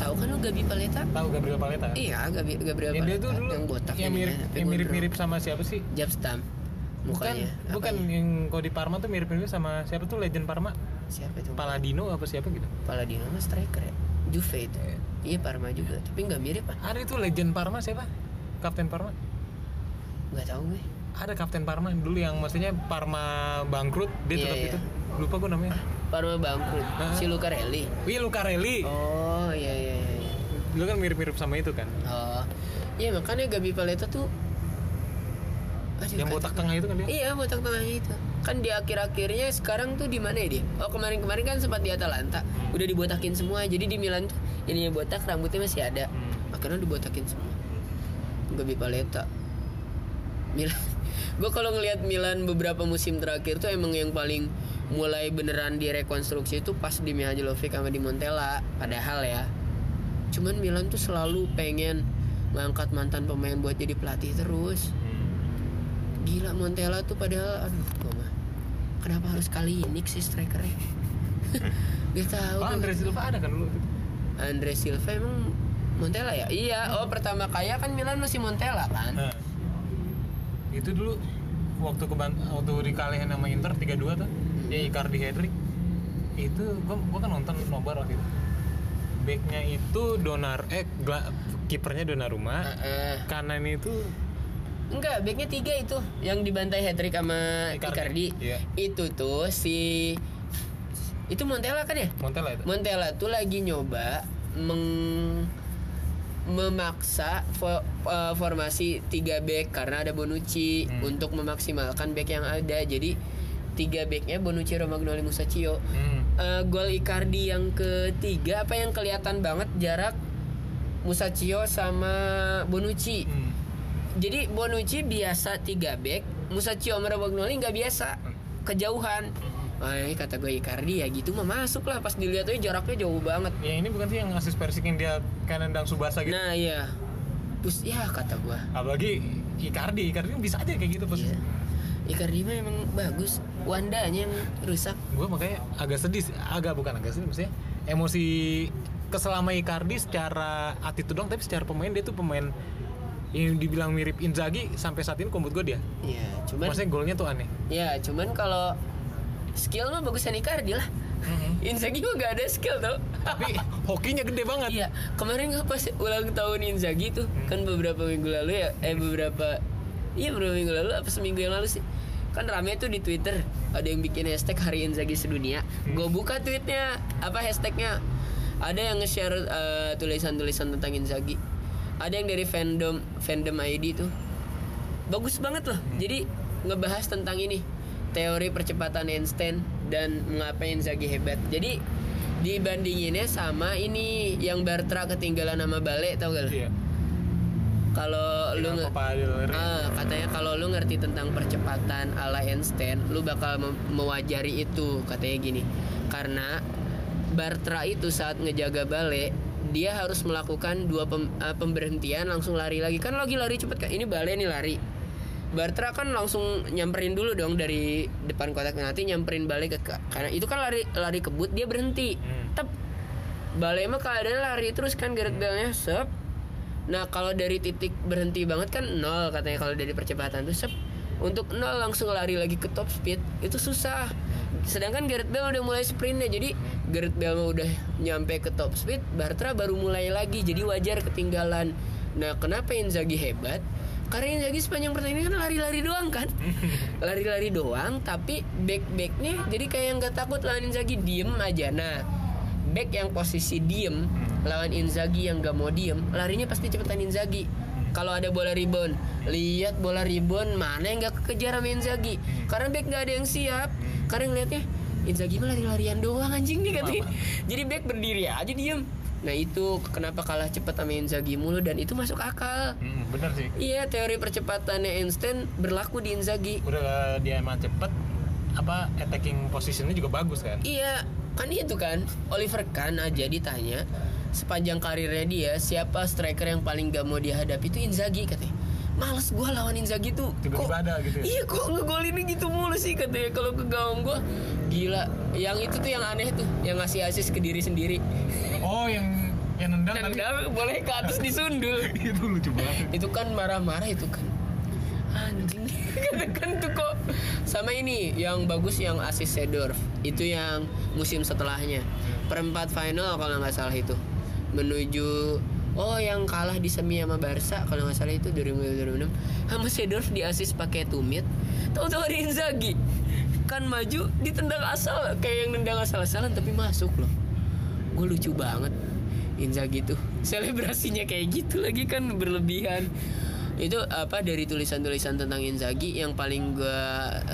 Tahu kan lu Gabi Paleta? Tahu Gabriel Paleta? Iya, Gabi Gabriel Yang dia Paleta tuh dulu yang botak yang mirip yang gondrong. mirip-mirip sama siapa sih? Jabstam. Bukan, Mukanya. bukan apanya? yang kalau di Parma tuh mirip-mirip sama siapa tuh legend Parma? Siapa itu? Paladino apa siapa gitu? Paladino mah striker ya. Juve itu. Iya Parma juga, tapi nggak mirip ah. Ada itu legend Parma siapa? Kapten Parma? Nggak tahu gue. Ada Kapten Parma dulu yang maksudnya Parma bangkrut dia Iya, tetap iya. itu. Lupa gue namanya. Parma bangkrut. Hah? Si Lucarelli. Wih Lucarelli. Oh iya iya iya. Dulu kan mirip-mirip sama itu kan. Oh. Iya makanya Gabi Paleta tuh Aduh, Yang botak tengah itu kan dia. Iya botak tengahnya itu. Kan di akhir-akhirnya sekarang tuh di mana ya dia? Oh kemarin-kemarin kan sempat di Atalanta. Udah dibotakin semua. Jadi di Milan tuh ininya botak rambutnya masih ada. Hmm. akhirnya dibotakin semua. Gabi Paleta. Milan. Gue kalau ngelihat Milan beberapa musim terakhir tuh emang yang paling mulai beneran direkonstruksi itu pas di Mihajlovic sama di Montella padahal ya. Cuman Milan tuh selalu pengen ngangkat mantan pemain buat jadi pelatih terus. Hmm. Gila Montella tuh padahal aduh gua mah. Kenapa harus kali ini sih strikernya? Gak tahu. Oh. Andre Silva ada kan dulu. Andre Silva emang Montella ya? Iya, oh pertama kaya kan Milan masih Montella kan? Nah. Itu dulu waktu ke waktu dikalahin sama Inter 3-2 tuh. Hmm. ya Icardi Hedrick itu gua gua kan nonton nobar waktu itu backnya itu Donar eh kipernya Donnarumma Heeh. kanan itu Enggak, backnya tiga itu yang dibantai hat trick sama Icardi. Icardi. Iya. Itu tuh si itu Montella kan ya? Montella itu Montella tuh lagi nyoba meng memaksa fo- eh, formasi 3 back karena ada Bonucci Hmm. untuk memaksimalkan back yang ada. Jadi tiga backnya Bonucci, Romagnoli, Musacchio. hmm. Eh, gol Icardi yang ketiga apa yang kelihatan banget jarak Musacchio sama Bonucci. Hmm. Jadi Bonucci biasa 3 back, Musacchio sama Romagnoli nggak biasa kejauhan. Wah, kata gue Icardi ya gitu mah masuk lah pas dilihat tuh jaraknya jauh banget. ya ini bukan sih yang ngasih Persik yang dia kanan nendang Subasa gitu Nah iya, terus ya kata gue. apalagi Icardi Icardi kan bisa aja kayak gitu pas Iya. Icardi mah emang bagus, Wandanya yang rusak. gue makanya agak sedih agak bukan agak sedih maksudnya emosi keselama Icardi secara attitude doang tapi secara pemain dia tuh pemain yang dibilang mirip Inzaghi sampai saat ini kompet gue dia Iya, cuman maksudnya golnya tuh aneh ya cuman kalau skill mah bagusan Icardi lah. Inzaghi mah gak ada skill tau. tapi hokinya gede banget Iya, kemarin nggak pas ulang tahun Inzaghi tuh kan beberapa minggu lalu ya, eh beberapa iya beberapa minggu lalu apa seminggu yang lalu sih kan rame tuh di Twitter ada yang bikin hashtag Hari Inzaghi Sedunia. Gue buka tweetnya apa hashtagnya ada yang nge-share eh, tulisan-tulisan tentang Inzaghi. Ada yang dari fandom fandom ID tuh bagus banget loh. Jadi ngebahas tentang ini teori percepatan Einstein dan mengapa Inzaghi hebat. Jadi dibandinginnya sama ini yang Bartra ketinggalan nama Bale tau gak lo? iya Kalau lu nge-. Ah, katanya kalau lu ngerti tentang percepatan ala Einstein, lu bakal mewajari itu katanya gini. Karena Bartra itu saat ngejaga Bale, dia harus melakukan dua pem- eh, pemberhentian langsung lari lagi. Kan lagi lari cepet kan. Ini Bale nih lari. Bartra kan langsung nyamperin dulu dong dari depan kotak penalti nyamperin Bale ke karena itu kan lari lari kebut dia berhenti. Hmm. Tep. Bale mah keadaannya lari terus kan Gareth Bale-nya sep. Nah kalau dari titik berhenti banget kan nol katanya kalau dari percepatan tuh sep. Untuk nol langsung lari lagi ke top speed itu susah. Sedangkan Gareth Bale udah mulai sprintnya jadi Gareth Bale udah nyampe ke top speed, Bartra baru mulai lagi jadi wajar ketinggalan. Nah kenapa Inzaghi hebat? Karena Inzaghi sepanjang pertandingan kan lari-lari doang kan, lari-lari doang. Tapi back backnya jadi kayak yang nggak takut lawan Inzaghi diem aja. Nah back yang posisi diem lawan Inzaghi yang gak mau diem larinya pasti cepetan Inzaghi kalau ada bola rebound. Lihat bola rebound mana yang gak kekejar sama Inzaghi? Karena back gak ada yang siap. Karena ngeliatnya Inzaghi mah lari-larian doang anjing nih katanya jadi back berdiri aja diem. Nah itu kenapa kalah cepet sama Inzaghi mulu dan itu masuk akal. Hmm, bener sih. Iya teori percepatannya Einstein berlaku di Inzaghi. Udah dia emang cepet apa attacking positionnya juga bagus kan? Iya, kan itu kan Oliver Kahn aja ditanya sepanjang karirnya dia siapa striker yang paling gak mau dihadapi itu Inzaghi katanya. Males gua lawan Inzaghi tuh. Tiba-tiba ada gitu ya? Iya, kok ngegolinnya gitu mulu sih katanya kalau ke gawang gua. Gila, yang itu tuh yang aneh tuh, yang ngasih asis ke diri sendiri. oh yang yang nendang Dan tapi boleh ke atas disundul. itu lucu banget itu kan marah-marah itu kan anjing katakan tuh kok sama ini yang bagus yang asis Sedorf itu yang musim setelahnya perempat final kalau nggak salah itu menuju oh yang kalah di semi sama Barca kalau nggak salah itu 2005 2006 sama Sedorf di asis pakai tumit. Tahu-tahu ada Inzaghi. Kan maju ditendang asal. Kayak yang nendang asal-asalan tapi masuk loh. Gue lucu banget Inzaghi tuh. Selebrasinya kayak gitu lagi kan berlebihan. Itu apa dari tulisan-tulisan tentang Inzaghi yang paling gue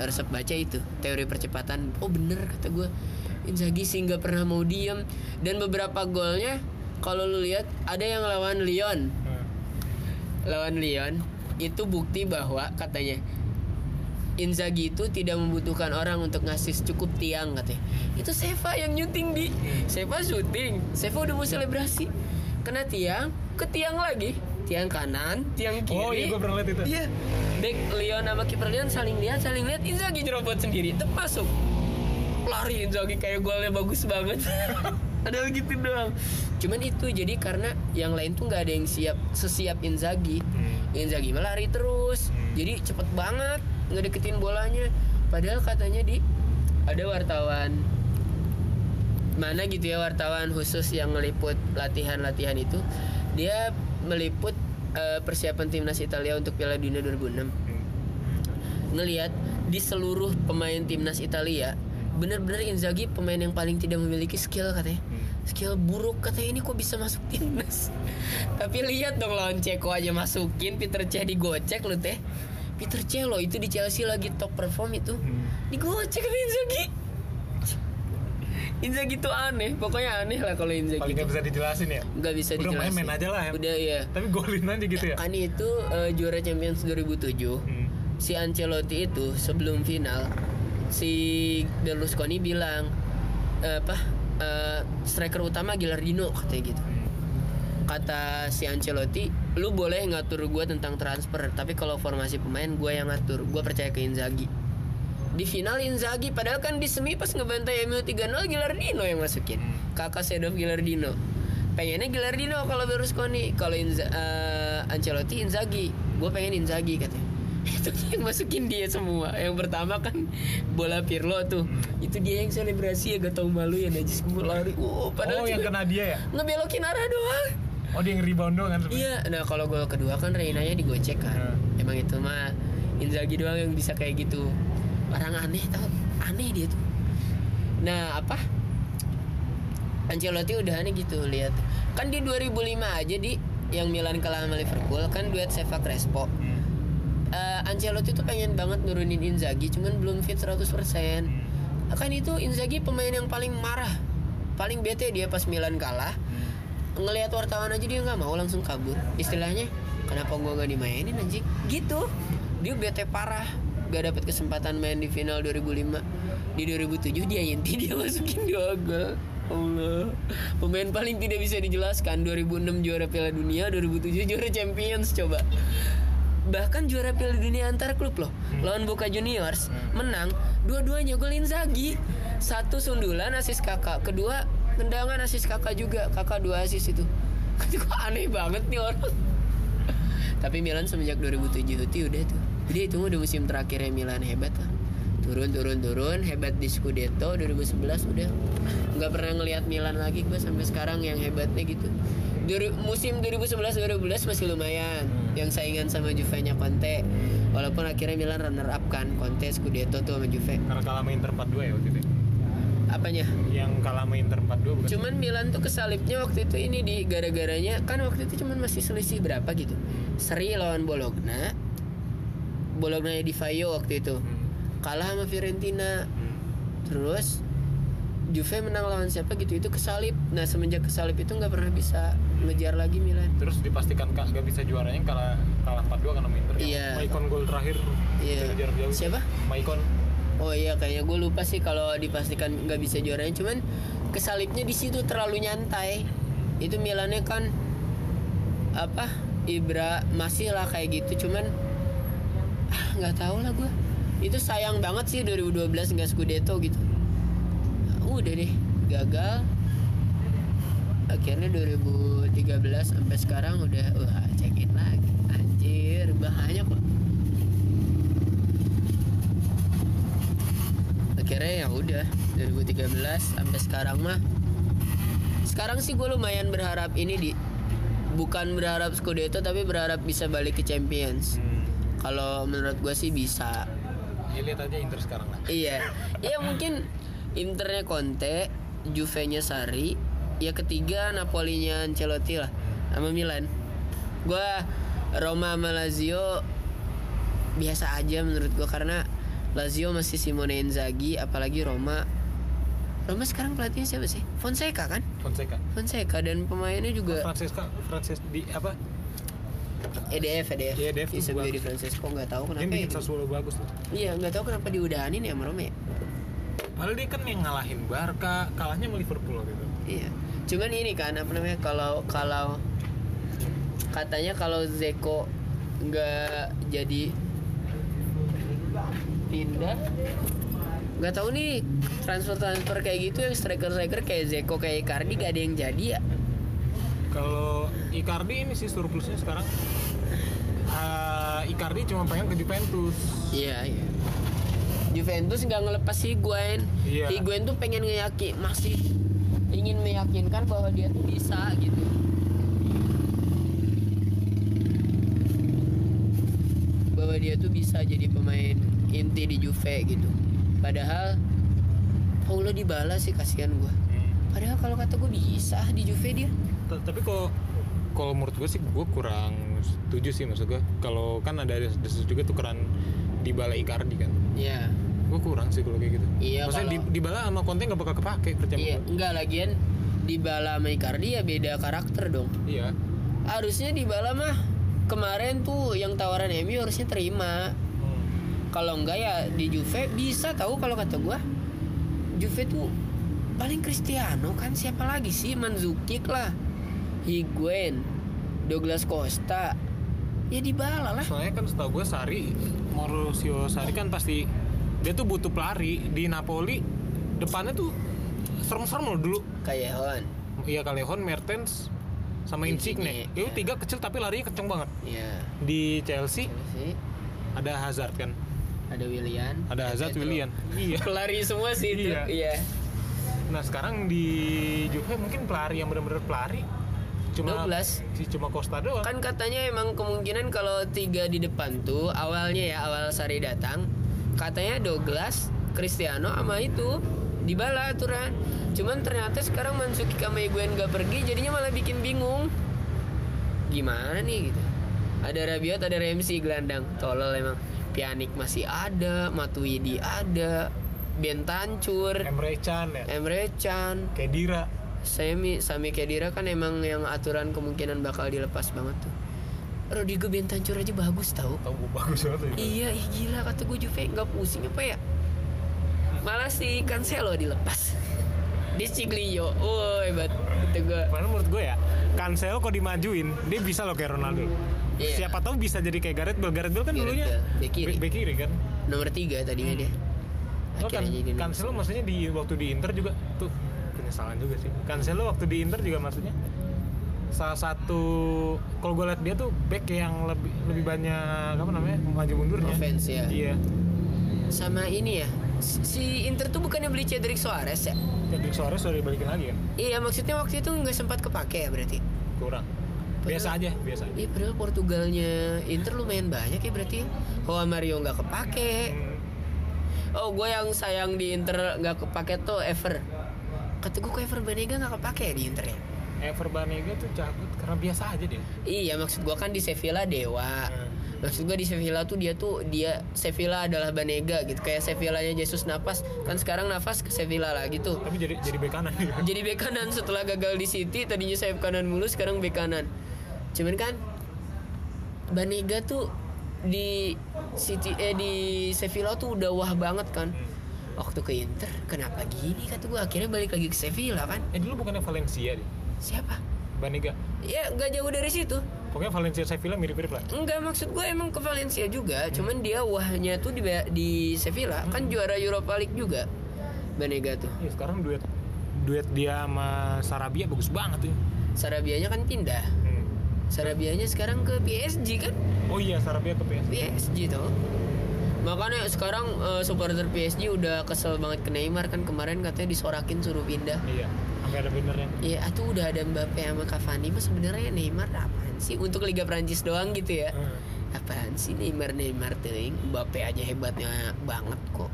resep baca itu teori percepatan. Oh bener kata gue Inzaghi sih nggak pernah mau diem. Dan beberapa golnya kalau lu lihat ada yang lawan Lyon Hmm. lawan Lyon itu bukti bahwa katanya Inzaghi itu tidak membutuhkan orang untuk ngasih cukup tiang katanya. Itu Seva yang nyuting di Seva syuting. Seva udah mau selebrasi. Kena tiang, ke tiang lagi. Tiang kanan, tiang kiri. Oh, iya, gua pernah lihat itu. Iya. Back Leon sama kiper Leon saling lihat, saling lihat Inzaghi nyerobot sendiri. Tep masuk. Lari Inzaghi kayak golnya bagus banget. Padahal gitu doang. Cuman itu jadi karena yang lain tuh nggak ada yang siap sesiap Inzaghi. Hmm. Inzaghi mah lari terus. Jadi cepet banget ngedeketin bolanya. Padahal katanya di ada wartawan mana gitu ya wartawan khusus yang meliput latihan-latihan itu dia meliput eh, persiapan timnas Italia untuk Piala Dunia 2006 ngelihat di seluruh pemain timnas Italia benar-benar Inzaghi pemain yang paling tidak memiliki skill katanya skill buruk katanya ini kok bisa masuk timnas tapi lihat dong lawan Ceko aja masukin Peter Cech digocek lu teh. Peter Cech loh itu di Chelsea lagi top perform itu. Digocek sama Inzaghi. Inzaghi tuh aneh pokoknya aneh lah kalau Inzaghi paling nggak bisa dijelasin ya? Nggak bisa Udah dijelasin. main-main aja lah ya. udah ya tapi golin aja gitu ya? Kan itu eh, juara Champions 2007 Hmm. si Ancelotti itu sebelum final si Berlusconi bilang eh, apa eh, striker utama Gilardino katanya gitu. Kata si Ancelotti lu boleh ngatur gue tentang transfer tapi kalau formasi pemain gue yang ngatur gue percaya ke Inzaghi. Di final Inzaghi padahal kan di semi pas ngebantai MU 3-0 Gilardino yang masukin. Kakak Sedof Gilardino. Pengennya Gilardino kalau Berlusconi kalau Inza, eh, Ancelotti Inzaghi. Gue pengen Inzaghi katanya itu yang masukin dia semua yang pertama kan bola Pirlo tuh itu dia yang selebrasi ya gak tau malu ya najis lari oh padahal oh yang kena dia ya ngebelokin arah doang oh dia yang rebound doang kan? Iya, nah kalau gol kedua kan Reina-nya digocek kan. Hmm. Emang itu mah Inzaghi doang yang bisa kayak gitu. Orang aneh tau, aneh dia tuh. Nah, apa? Ancelotti udah aneh gitu lihat. Kan di 2005 aja di yang Milan kalah sama Liverpool kan duet Seva Crespo. Hmm. Eh, Ancelotti tuh pengen banget nurunin Inzaghi cuman belum fit 100% Kan itu Inzaghi pemain yang paling marah Paling bete dia pas Milan kalah. Ngelihat wartawan aja dia nggak mau langsung kabur. Istilahnya kenapa gua nggak dimainin anjing? Gitu. Dia bete parah gak dapet kesempatan main di final 2005 di 2007 dia inti dia masukin dua gol. Allah. Pemain paling tidak bisa dijelaskan 2006 juara Piala Dunia 2007 juara Champions coba bahkan juara Piala Dunia antar klub loh lawan Boca Juniors. Menang dua-duanya gol Inzaghi. Satu sundulan asis kakak. Kedua tendangan asis kakak juga. Kakak dua asis itu. Itu kok aneh banget nih orang. Tapi Milan semenjak 2007 itu udah tuh. Jadi itu udah musim terakhirnya Milan hebat lah turun turun turun hebat di Scudetto 2011 udah nggak pernah ngelihat Milan lagi gue sampai sekarang yang hebatnya gitu Duru- musim 2011-2012 masih lumayan yang saingan sama Juve-nya Conte walaupun akhirnya Milan runner up kan Conte Scudetto tuh sama Juve karena kalah sama Inter 4-2 ya waktu itu ya? apanya yang kalah sama Inter 4-2 bukan Cuman Milan tuh kesalipnya waktu itu ini di gara-garanya kan waktu itu cuman masih selisih berapa gitu. Seri lawan Bologna. Bologna di Vaio waktu itu. Hmm. Kalah sama Fiorentina. Terus Juve menang lawan siapa gitu itu kesalip. Nah, semenjak kesalip itu nggak pernah bisa ngejar lagi Milan. terus dipastikan kak gak bisa juaranya kalah kalah 4-2 kan sama Inter Yang Iya. Maicon gol terakhir Iya. jarak jauh Siapa? Maicon Oh iya kayaknya gue lupa sih kalau dipastikan nggak bisa juaranya cuman kesalipnya di situ terlalu nyantai. Itu Milannya kan apa Ibra masih lah kayak gitu cuman ah, nggak tahu lah gue. Itu sayang banget sih 2012 nggak Scudetto gitu. Nah, udah deh gagal. Akhirnya 2013 sampai sekarang udah wah check in lagi. Anjir bahaya kok. akhirnya ya udah 2013 sampai sekarang mah sekarang sih gue lumayan berharap ini di bukan berharap Scudetto tapi berharap bisa balik ke Champions hmm. kalau menurut gue sih bisa ya lihat aja Inter sekarang lah. Iya. Iya mungkin Internya Conte Juve-nya Sari ya ketiga Napoli-nya Ancelotti lah sama Milan. Gue Roma sama Lazio biasa aja menurut gue karena Lazio masih Simone Inzaghi apalagi Roma. Roma sekarang pelatihnya siapa sih? Fonseca kan? Fonseca. Fonseca dan pemainnya juga Francesca Frances di apa EDF EDF EDF bisa bagus. di Francesco nggak tahu dia kenapa bikin ya. Sassuolo bagus loh iya nggak tahu kenapa diudahanin ya sama Roma ya padahal dia kan yang ngalahin Barca kalahnya sama Liverpool waktu itu Iya. Cuman ini kan apa namanya kalau kalau katanya kalau Zeko nggak jadi pindah nggak tahu nih transfer transfer kayak gitu yang striker striker kayak Zeko kayak Icardi gak ada yang jadi ya kalau Icardi ini sih surplusnya sekarang. Eh, Icardi cuma pengen ke Juventus. Iya iya. Juventus nggak ngelepas Higuain. Iya. Higuain tuh pengen ngeyakin masih ingin meyakinkan bahwa dia tuh bisa gitu. Bahwa dia tuh bisa jadi pemain inti di Juve gitu. Padahal Paulo Dybala sih kasihan gua. Hmm. padahal kalau kata gue bisa di Juve dia Tapi kalau kalau menurut gue sih gue kurang setuju sih maksud gue. Kalau kan ada desas juga tukeran di balai Icardi kan. ya Gue kurang sih kalau kayak gitu. Iya, Maksudnya di, kalau- di bala sama konten gak bakal kepake percaya iya gue. enggak lagian Dybala sama Icardi ya beda karakter dong Iya. harusnya Dybala mah kemarin tuh yang tawaran MU harusnya terima Hmm. kalau enggak ya di Juve bisa tahu kalau kata gua Juve tuh paling Cristiano kan siapa lagi sih Mandzukic lah Higuain Douglas Costa ya Dybala lah Soalnya kan setahu gue Sari Mauricio Sari kan pasti dia tuh butuh pelari di Napoli depannya tuh serem-serem loh dulu. kayak Hon Iya Callejon, Mertens sama Insigne. Itu iya. tiga kecil tapi larinya kenceng banget. ya Di Chelsea sih ada Hazard kan. ada Willian Ada Hazard, Pedro. Willian. Iya. pelari semua sih itu Iya. iya Nah sekarang di Juve mungkin pelari yang benar-benar pelari cuma 12. si cuma Costa doang. kan katanya emang kemungkinan kalau tiga di depan tuh awalnya ya awal Sari datang katanya Douglas Cristiano sama itu Dybala aturan cuman ternyata sekarang Mansuki sama Higuain gak pergi jadinya malah bikin bingung gimana nih gitu ada Rabiot ada Ramsey gelandang tolol emang Pjanic masih ada Matuidi ada Bentancur Emre Can ya. Emre Can Kedira. Sami Sami Khedira kan emang yang aturan kemungkinan bakal dilepas banget tuh. Rodrigo Bentancur aja bagus tau. Gue bagus banget itu. Iya, ih gila kata gue Juve nggak pusing apa ya? Malah si Cancelo dilepas. Di Ciglio, oh hebat. Kata gue. Padahal menurut gue ya, Cancelo kok dimajuin, dia bisa loh kayak Ronaldo. Iya. Siapa tahu bisa jadi kayak Gareth Bale. Gareth Bale kan Gareth dulunya bek kiri. bek- kiri kan. Nomor tiga tadinya dia. Lo kan Akhirnya jadi nomor Cancelo maksudnya di waktu di Inter juga tuh penyesalan juga sih. Cancelo waktu di Inter juga maksudnya salah satu kalau gue liat dia tuh back yang lebih lebih banyak apa namanya maju mundurnya. Offense ya. Iya. Sama ini ya. si- Inter tuh bukannya beli Cedric Suarez ya? Jadi Suarez udah dibalikin lagi kan? Iya, maksudnya waktu itu nggak sempat kepake ya berarti. Kurang. Biasa aja, biasa aja. Iya padahal Portugalnya Inter lumayan banyak ya berarti Juan Mario nggak kepake Hmm. Oh gue yang sayang di Inter nggak kepake tuh Ever Kata gue kok Ever Banega nggak kepake ya di Inter ya? Ever Banega tuh cabut karena biasa aja dia. Iya maksud gue kan di Sevilla Dewa. Hmm. Maksud gue di Sevilla tuh dia tuh dia Sevilla adalah Banega gitu. Kayak Sevillanya Jesus Navas. Kan sekarang Navas ke Sevilla lagi tuh. Tapi jadi jadi bek kanan dia. jadi bek kanan setelah gagal di City tadinya sayap kanan mulu sekarang bek kanan. Cuman kan Banega tuh di City eh di Sevilla tuh udah wah banget kan waktu ke Inter kenapa gini kata gue akhirnya balik lagi ke Sevilla kan Eh dulu bukannya Valencia dia. siapa Banega. ya nggak jauh dari situ Pokoknya Valencia Sevilla mirip-mirip lah. Enggak maksud gue emang ke Valencia juga cuman dia wahnya tuh di di Sevilla kan juara Europa League juga Banega tuh Iya sekarang duet duet dia sama Sarabia bagus banget tuh. Sarabianya kan pindah Hmm. Sarabianya sekarang ke PSG kan Oh iya Sarabia ke PSG. PSG tuh makanya sekarang eh, supporter PSG udah kesel banget ke Neymar kan kemarin katanya disorakin suruh pindah Iya. Sampai ada benernya. ya atuh udah ada Mbappe sama Cavani mah sebenarnya Neymar apaan sih untuk Liga Prancis doang gitu ya Hmm. apaan sih Neymar Neymar teuing Mbappe aja hebatnya banget kok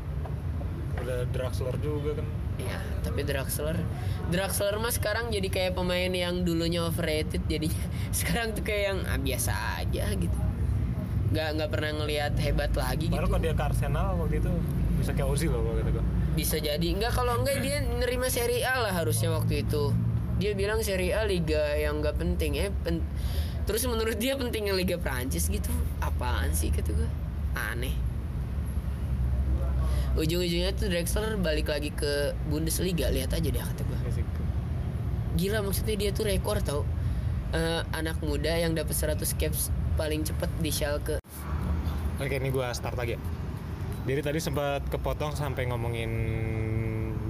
Udah Draxler juga kan. ya tapi Draxler Draxler mah sekarang jadi kayak pemain yang dulunya overrated jadinya sekarang tuh kayak yang ah, biasa aja gitu nggak nggak pernah ngelihat hebat lagi gitu. Baru kalau dia ke Arsenal waktu itu bisa kayak Ozil loh kalau kata gue. bisa jadi. Enggak kalau enggak dia nerima Serie A lah harusnya waktu itu. Dia bilang Serie A liga yang enggak penting. Eh pen- terus menurut dia pentingnya liga Prancis gitu. Apaan sih kata gue aneh. Ujung-ujungnya tuh Drexler balik lagi ke Bundesliga. Lihat aja deh kata gue Iya gila maksudnya dia tuh rekor tau. Eh, anak muda yang dapat 100 caps paling cepet di Schalke Oke ini gue start lagi ya. Jadi tadi sempat kepotong sampai ngomongin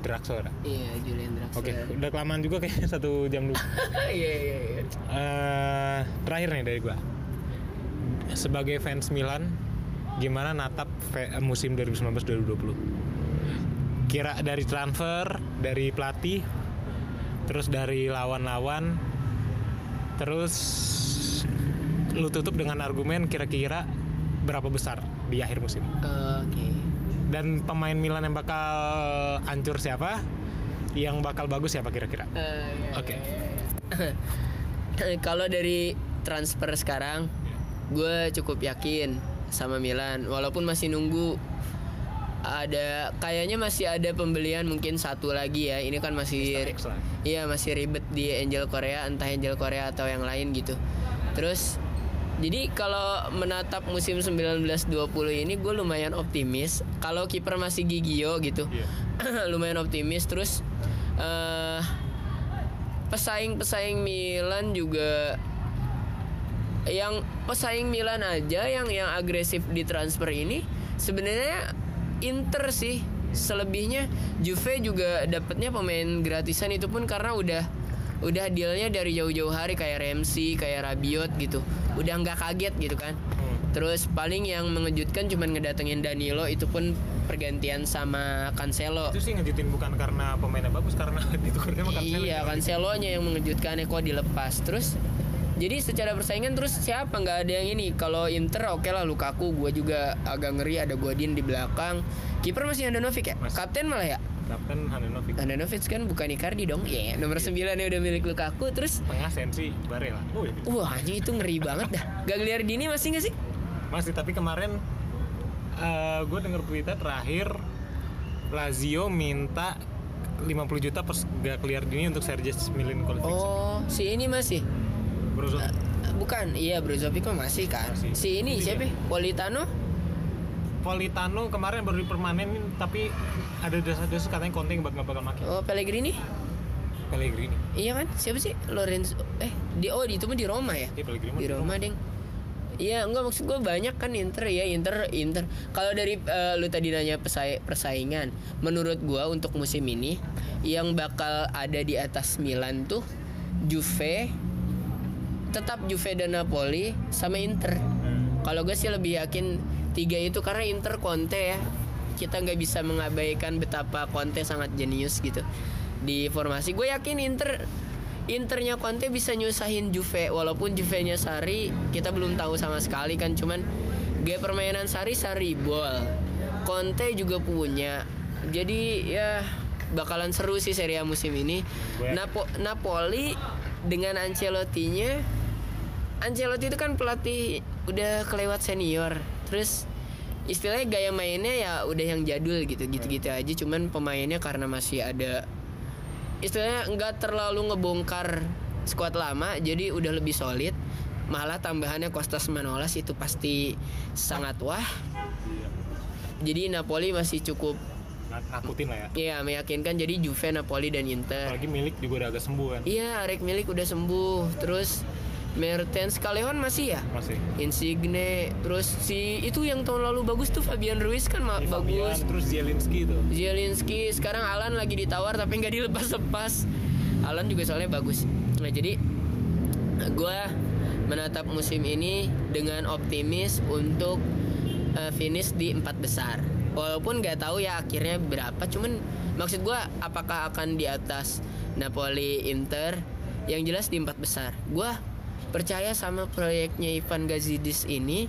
Draxler. iya Julian Oke, Draxler udah kelamaan juga kayaknya satu jam dulu. iya iya iya Eh, terakhir nih dari gua sebagai fans Milan gimana natap musim 2019-2020 kira dari transfer dari pelatih terus dari lawan-lawan terus lu tutup dengan argumen kira-kira berapa besar di akhir musim Oke. dan pemain Milan yang bakal hancur siapa yang bakal bagus siapa kira-kira Eh, iya, Oke. iya, iya. Kalau dari transfer sekarang, gue cukup yakin sama Milan. Walaupun masih nunggu ada kayaknya masih ada pembelian mungkin satu lagi ya. Ini kan masih iya masih ribet di Angel Korea, entah Angel Korea atau yang lain gitu. Terus jadi kalau menatap musim 1920 ini gue lumayan optimis. Kalau kiper masih Gigio gitu, Iya. lumayan optimis. Terus eh pesaing-pesaing Milan juga yang pesaing Milan aja yang yang agresif di transfer ini sebenarnya Inter sih selebihnya Juve juga dapatnya pemain gratisan itu pun karena udah udah dealnya dari jauh-jauh hari kayak Ramsey kayak Rabiot gitu udah nggak kaget gitu kan Hmm. terus paling yang mengejutkan cuman ngedatengin Danilo itu pun pergantian sama Cancelo itu sih ngejutin bukan karena pemainnya bagus karena ditukarnya sama Cancelo Iya, Cancelo-nya yang mengejutkan kok dilepas. Terus jadi secara persaingan terus siapa nggak ada yang ini? Kalau Inter oke lah Lukaku, gue juga agak ngeri ada Godin di belakang. Kiper masih Handanovic ya? Masih. Kapten malah ya? Kapten Handanovic Handanovic kan bukan Icardi dong. Iya, nomor 9 ya udah milik Lukaku. Terus tengah Sensi Barella oh, iya. wah anjing itu ngeri banget dah. Gagliardini masih nggak sih? masih tapi kemarin gue denger berita terakhir Lazio minta 50 juta per Gagliardini untuk Sergej Milinkovic Oh, si ini masih. Brozovic Bukan, iya Brozovic masih kan. Masih. Si ini siapa? Politano? Politano kemarin baru dipermanenin tapi ada desas-desus katanya Conte nggak bakal makin Oh, Pellegrini? Pellegrini Iya kan? Siapa sih? Lorenzo eh di oh di itu mah di Roma ya? Iya, Pellegrini Di Roma, Deng. Iya, enggak maksud gue banyak kan Inter ya, Inter Inter. Kalau dari eh, lu tadi nanya pesai- persaingan, menurut gua untuk musim ini yang bakal ada di atas Milan tuh Juve tetap Juve dan Napoli sama Inter. Kalau gue sih lebih yakin tiga itu karena Inter Conte ya. Kita nggak bisa mengabaikan betapa Conte sangat jenius gitu di formasi. Gue yakin Inter Internya Conte bisa nyusahin Juve walaupun Juve-nya Sari kita belum tahu sama sekali kan cuman gaya permainan Sari Sari ball. Conte juga punya. Jadi ya bakalan seru sih Serie A musim ini. Napo- Napoli dengan Ancelotti-nya Ancelotti itu kan pelatih udah kelewat senior. Terus istilahnya gaya mainnya ya udah yang jadul gitu gitu-gitu aja. Cuman pemainnya karena masih ada istilahnya nggak terlalu ngebongkar skuad lama jadi udah lebih solid. Malah tambahannya Kostas Manolas itu pasti sangat wah. Jadi Napoli masih cukup Nak- nakutin lah ya. Ya meyakinkan. Jadi Juve Napoli dan Inter. Apalagi milik juga udah agak sembuh kan. Iya Arek Milik udah sembuh. Terus Mertens Kaleon masih ya? Masih. Insigne terus si itu yang tahun lalu bagus tuh Fabian Ruiz kan ma- Ini Fabian, bagus. terus Zielinski tuh Zielinski sekarang Alan lagi ditawar tapi nggak dilepas-lepas. Alan juga soalnya bagus. Nah jadi gue menatap musim ini dengan optimis untuk eh, finish di empat besar. Walaupun nggak tahu ya akhirnya berapa cuman maksud gue apakah akan di atas Napoli Inter? Yang jelas di empat besar. Gue percaya sama proyeknya Ivan Gazidis ini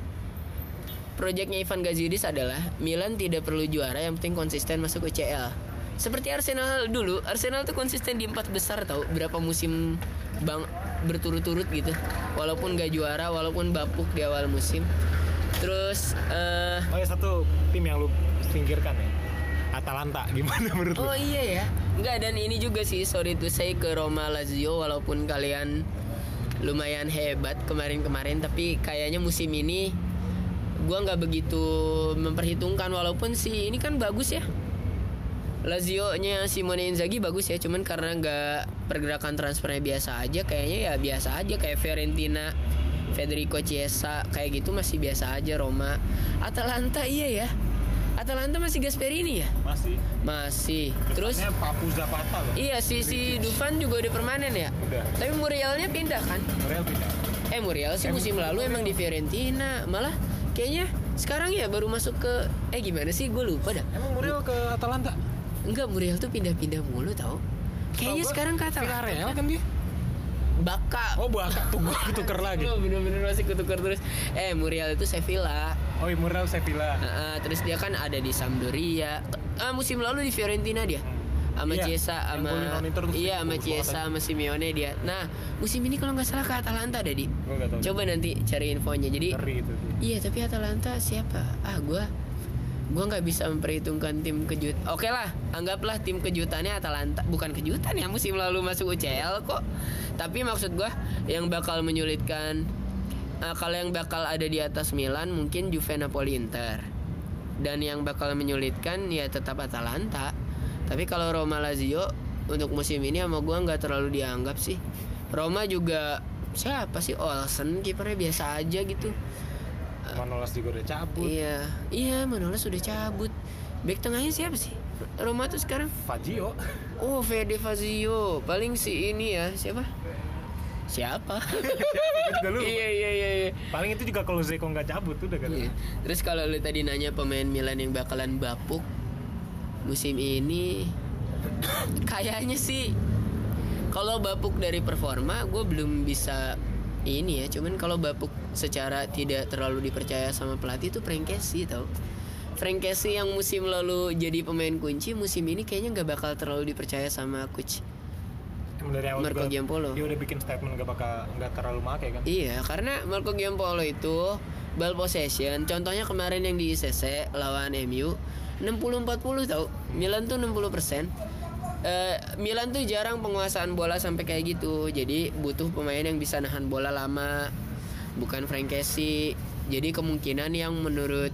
Proyeknya Ivan Gazidis adalah Milan tidak perlu juara, yang penting konsisten masuk UCL. Seperti Arsenal dulu, Arsenal tuh konsisten di empat besar tau berapa musim bang berturut-turut gitu. Walaupun gak juara, walaupun bapuk di awal musim. Terus eh oh ya satu tim yang lu singkirkan ya Atalanta gimana menurut lu Oh iya ya Enggak dan ini juga sih Sorry to say ke Roma Lazio Walaupun kalian lumayan hebat kemarin-kemarin Tapi kayaknya musim ini gua nggak begitu memperhitungkan Walaupun sih ini kan bagus ya. Lazio-nya Simone Inzaghi bagus ya Cuman karena nggak pergerakan transfernya biasa aja Kayaknya ya biasa aja Kayak Fiorentina Federico Chiesa Kayak gitu masih biasa aja Roma. Atalanta iya ya Atalanta masih Gasperini ya masih masih. Terus Zapata loh iya si si Dufan juga udah permanen ya. Udah. Tapi Murielnya pindah kan? Real pindah Eh Muriel sih Eh, musim lalu emang di Fiorentina, malah kayaknya sekarang ya baru masuk ke eh gimana sih gue lupa dah Emang Muriel ke Atalanta? enggak Muriel tuh pindah-pindah mulu tau kayaknya sekarang kata Villarreal kan dia? Baka. Oh Baka. Tuh gue tuker lagi. Bener-bener masih kutukar terus. Eh Muriel itu Sevilla. Oh iya Muriel Sevilla. Heeh, terus dia kan ada di Sampdoria. Ah, musim lalu di Fiorentina dia. Sama Iya, Chiesa yang sama iya sama banget sama Simeone dia. Nah musim ini kalau nggak salah ke Atalanta ada di. Gue coba nanti cari infonya. Jadi. Iya tapi Atalanta siapa? Ah gua gua nggak bisa memperhitungkan tim kejut. Oke lah, anggaplah tim kejutannya Atalanta. Bukan kejutan ya musim lalu masuk UCL kok. Tapi maksud gua yang bakal menyulitkan ah, kalau yang bakal ada di atas Milan mungkin Juve Napoli Inter. Dan yang bakal menyulitkan ya tetap Atalanta. Tapi kalau Roma Lazio untuk musim ini sama gua nggak terlalu dianggap sih. Roma juga siapa sih Olsen kipernya biasa aja gitu. Manolas juga udah cabut. Iya, iya Manolas sudah cabut. Back tengahnya siapa sih? Roma tuh sekarang Fajio. Oh, Fede Fazio. Paling si ini ya, siapa? Siapa? Juga lupa. iya, iya, iya, iya. Paling itu juga kalau Zeko nggak cabut udah kan. Iya. Terus kalau lu tadi nanya pemain Milan yang bakalan bapuk musim ini kayaknya sih kalau bapuk dari performa gue belum bisa ini ya cuman kalau bapuk secara tidak terlalu dipercaya sama pelatih itu Frankesi tau Frankesi yang musim lalu jadi pemain kunci musim ini kayaknya nggak bakal terlalu dipercaya sama coach Emang dari awal Marco juga Giampolo. Dia udah bikin statement nggak bakal nggak terlalu make kan. Iya, karena Marco Giampolo itu ball possession. Contohnya kemarin yang di ICC lawan MU 60-40 tau. Milan tuh 60 persen. Milan tuh jarang penguasaan bola sampai kayak gitu. Jadi butuh pemain yang bisa nahan bola lama. Bukan Frankesi. Jadi kemungkinan yang menurut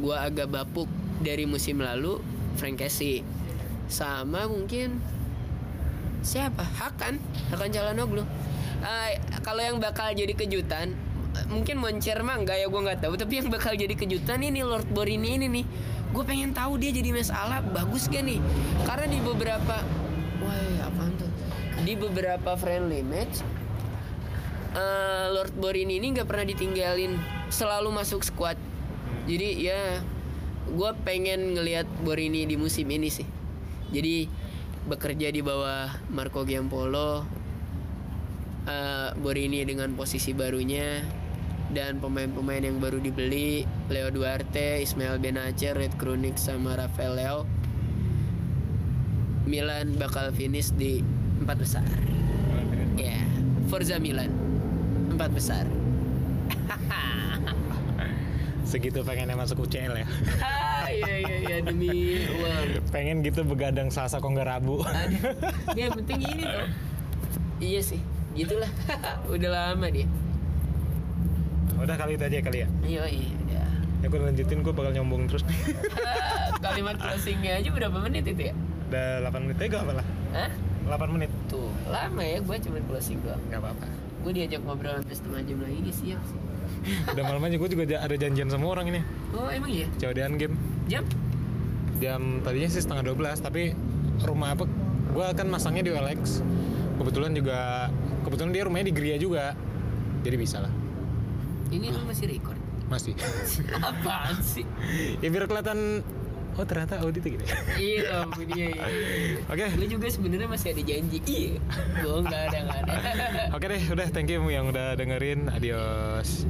gua agak bapuk dari musim lalu Frankesi. Sama mungkin siapa Hakan Hakan Calhanoglu Eh, kalau yang bakal jadi kejutan eh, mungkin Moncer mah enggak ya gue nggak tahu tapi yang bakal jadi kejutan ini Lord Borini ini nih gue pengen tahu dia jadi masalah bagus gak nih? Karena di beberapa wah apaan tuh? Di beberapa friendly match eh, Lord Borini ini nggak pernah ditinggalin selalu masuk squad. Jadi ya gue pengen ngelihat Borini di musim ini sih. Jadi bekerja di bawah Marco Giampolo eh, Borini dengan posisi barunya dan pemain-pemain yang baru dibeli Leo Duarte, Ismail Benacer, Red Kronik sama Rafael Leo Milan bakal finish di empat besar. Ya Forza Milan empat besar. Segitu pengennya masuk UCL ya. ah iya iya iya demi uang. Pengen gitu begadang Selasa kok nggak Rabu. Aduh, yang penting ini tuh iya sih gitulah. Udah lama dia Udah kali itu aja kali ya. iya iya Ya gue lanjutin gue bakal nyombong terus kalimat closingnya aja berapa menit itu ya Udah 8 menit aja gak apa lah. Hah? 8 menit. tuh lama ya gue cuma closing doang Gak apa-apa. gue diajak ngobrol sampai setengah jam lagi dia siap sih Udah malam aja gue juga ada janjian sama orang ini. oh emang iya Codean game. jam Jam tadinya sih setengah 12 tapi rumah apa? Gue kan masangnya di OLX. Kebetulan juga kebetulan dia rumahnya di Gria juga. Jadi bisa lah. Ini lu masih record Masih. apaan sih ya biar kelihatan oh ternyata audit gitu. ya. iya ampun iya iya Oke. lu juga sebenarnya masih ada janji iya gue nggak ada nggak ada Oke deh, udah thank you yang udah dengerin. Adios.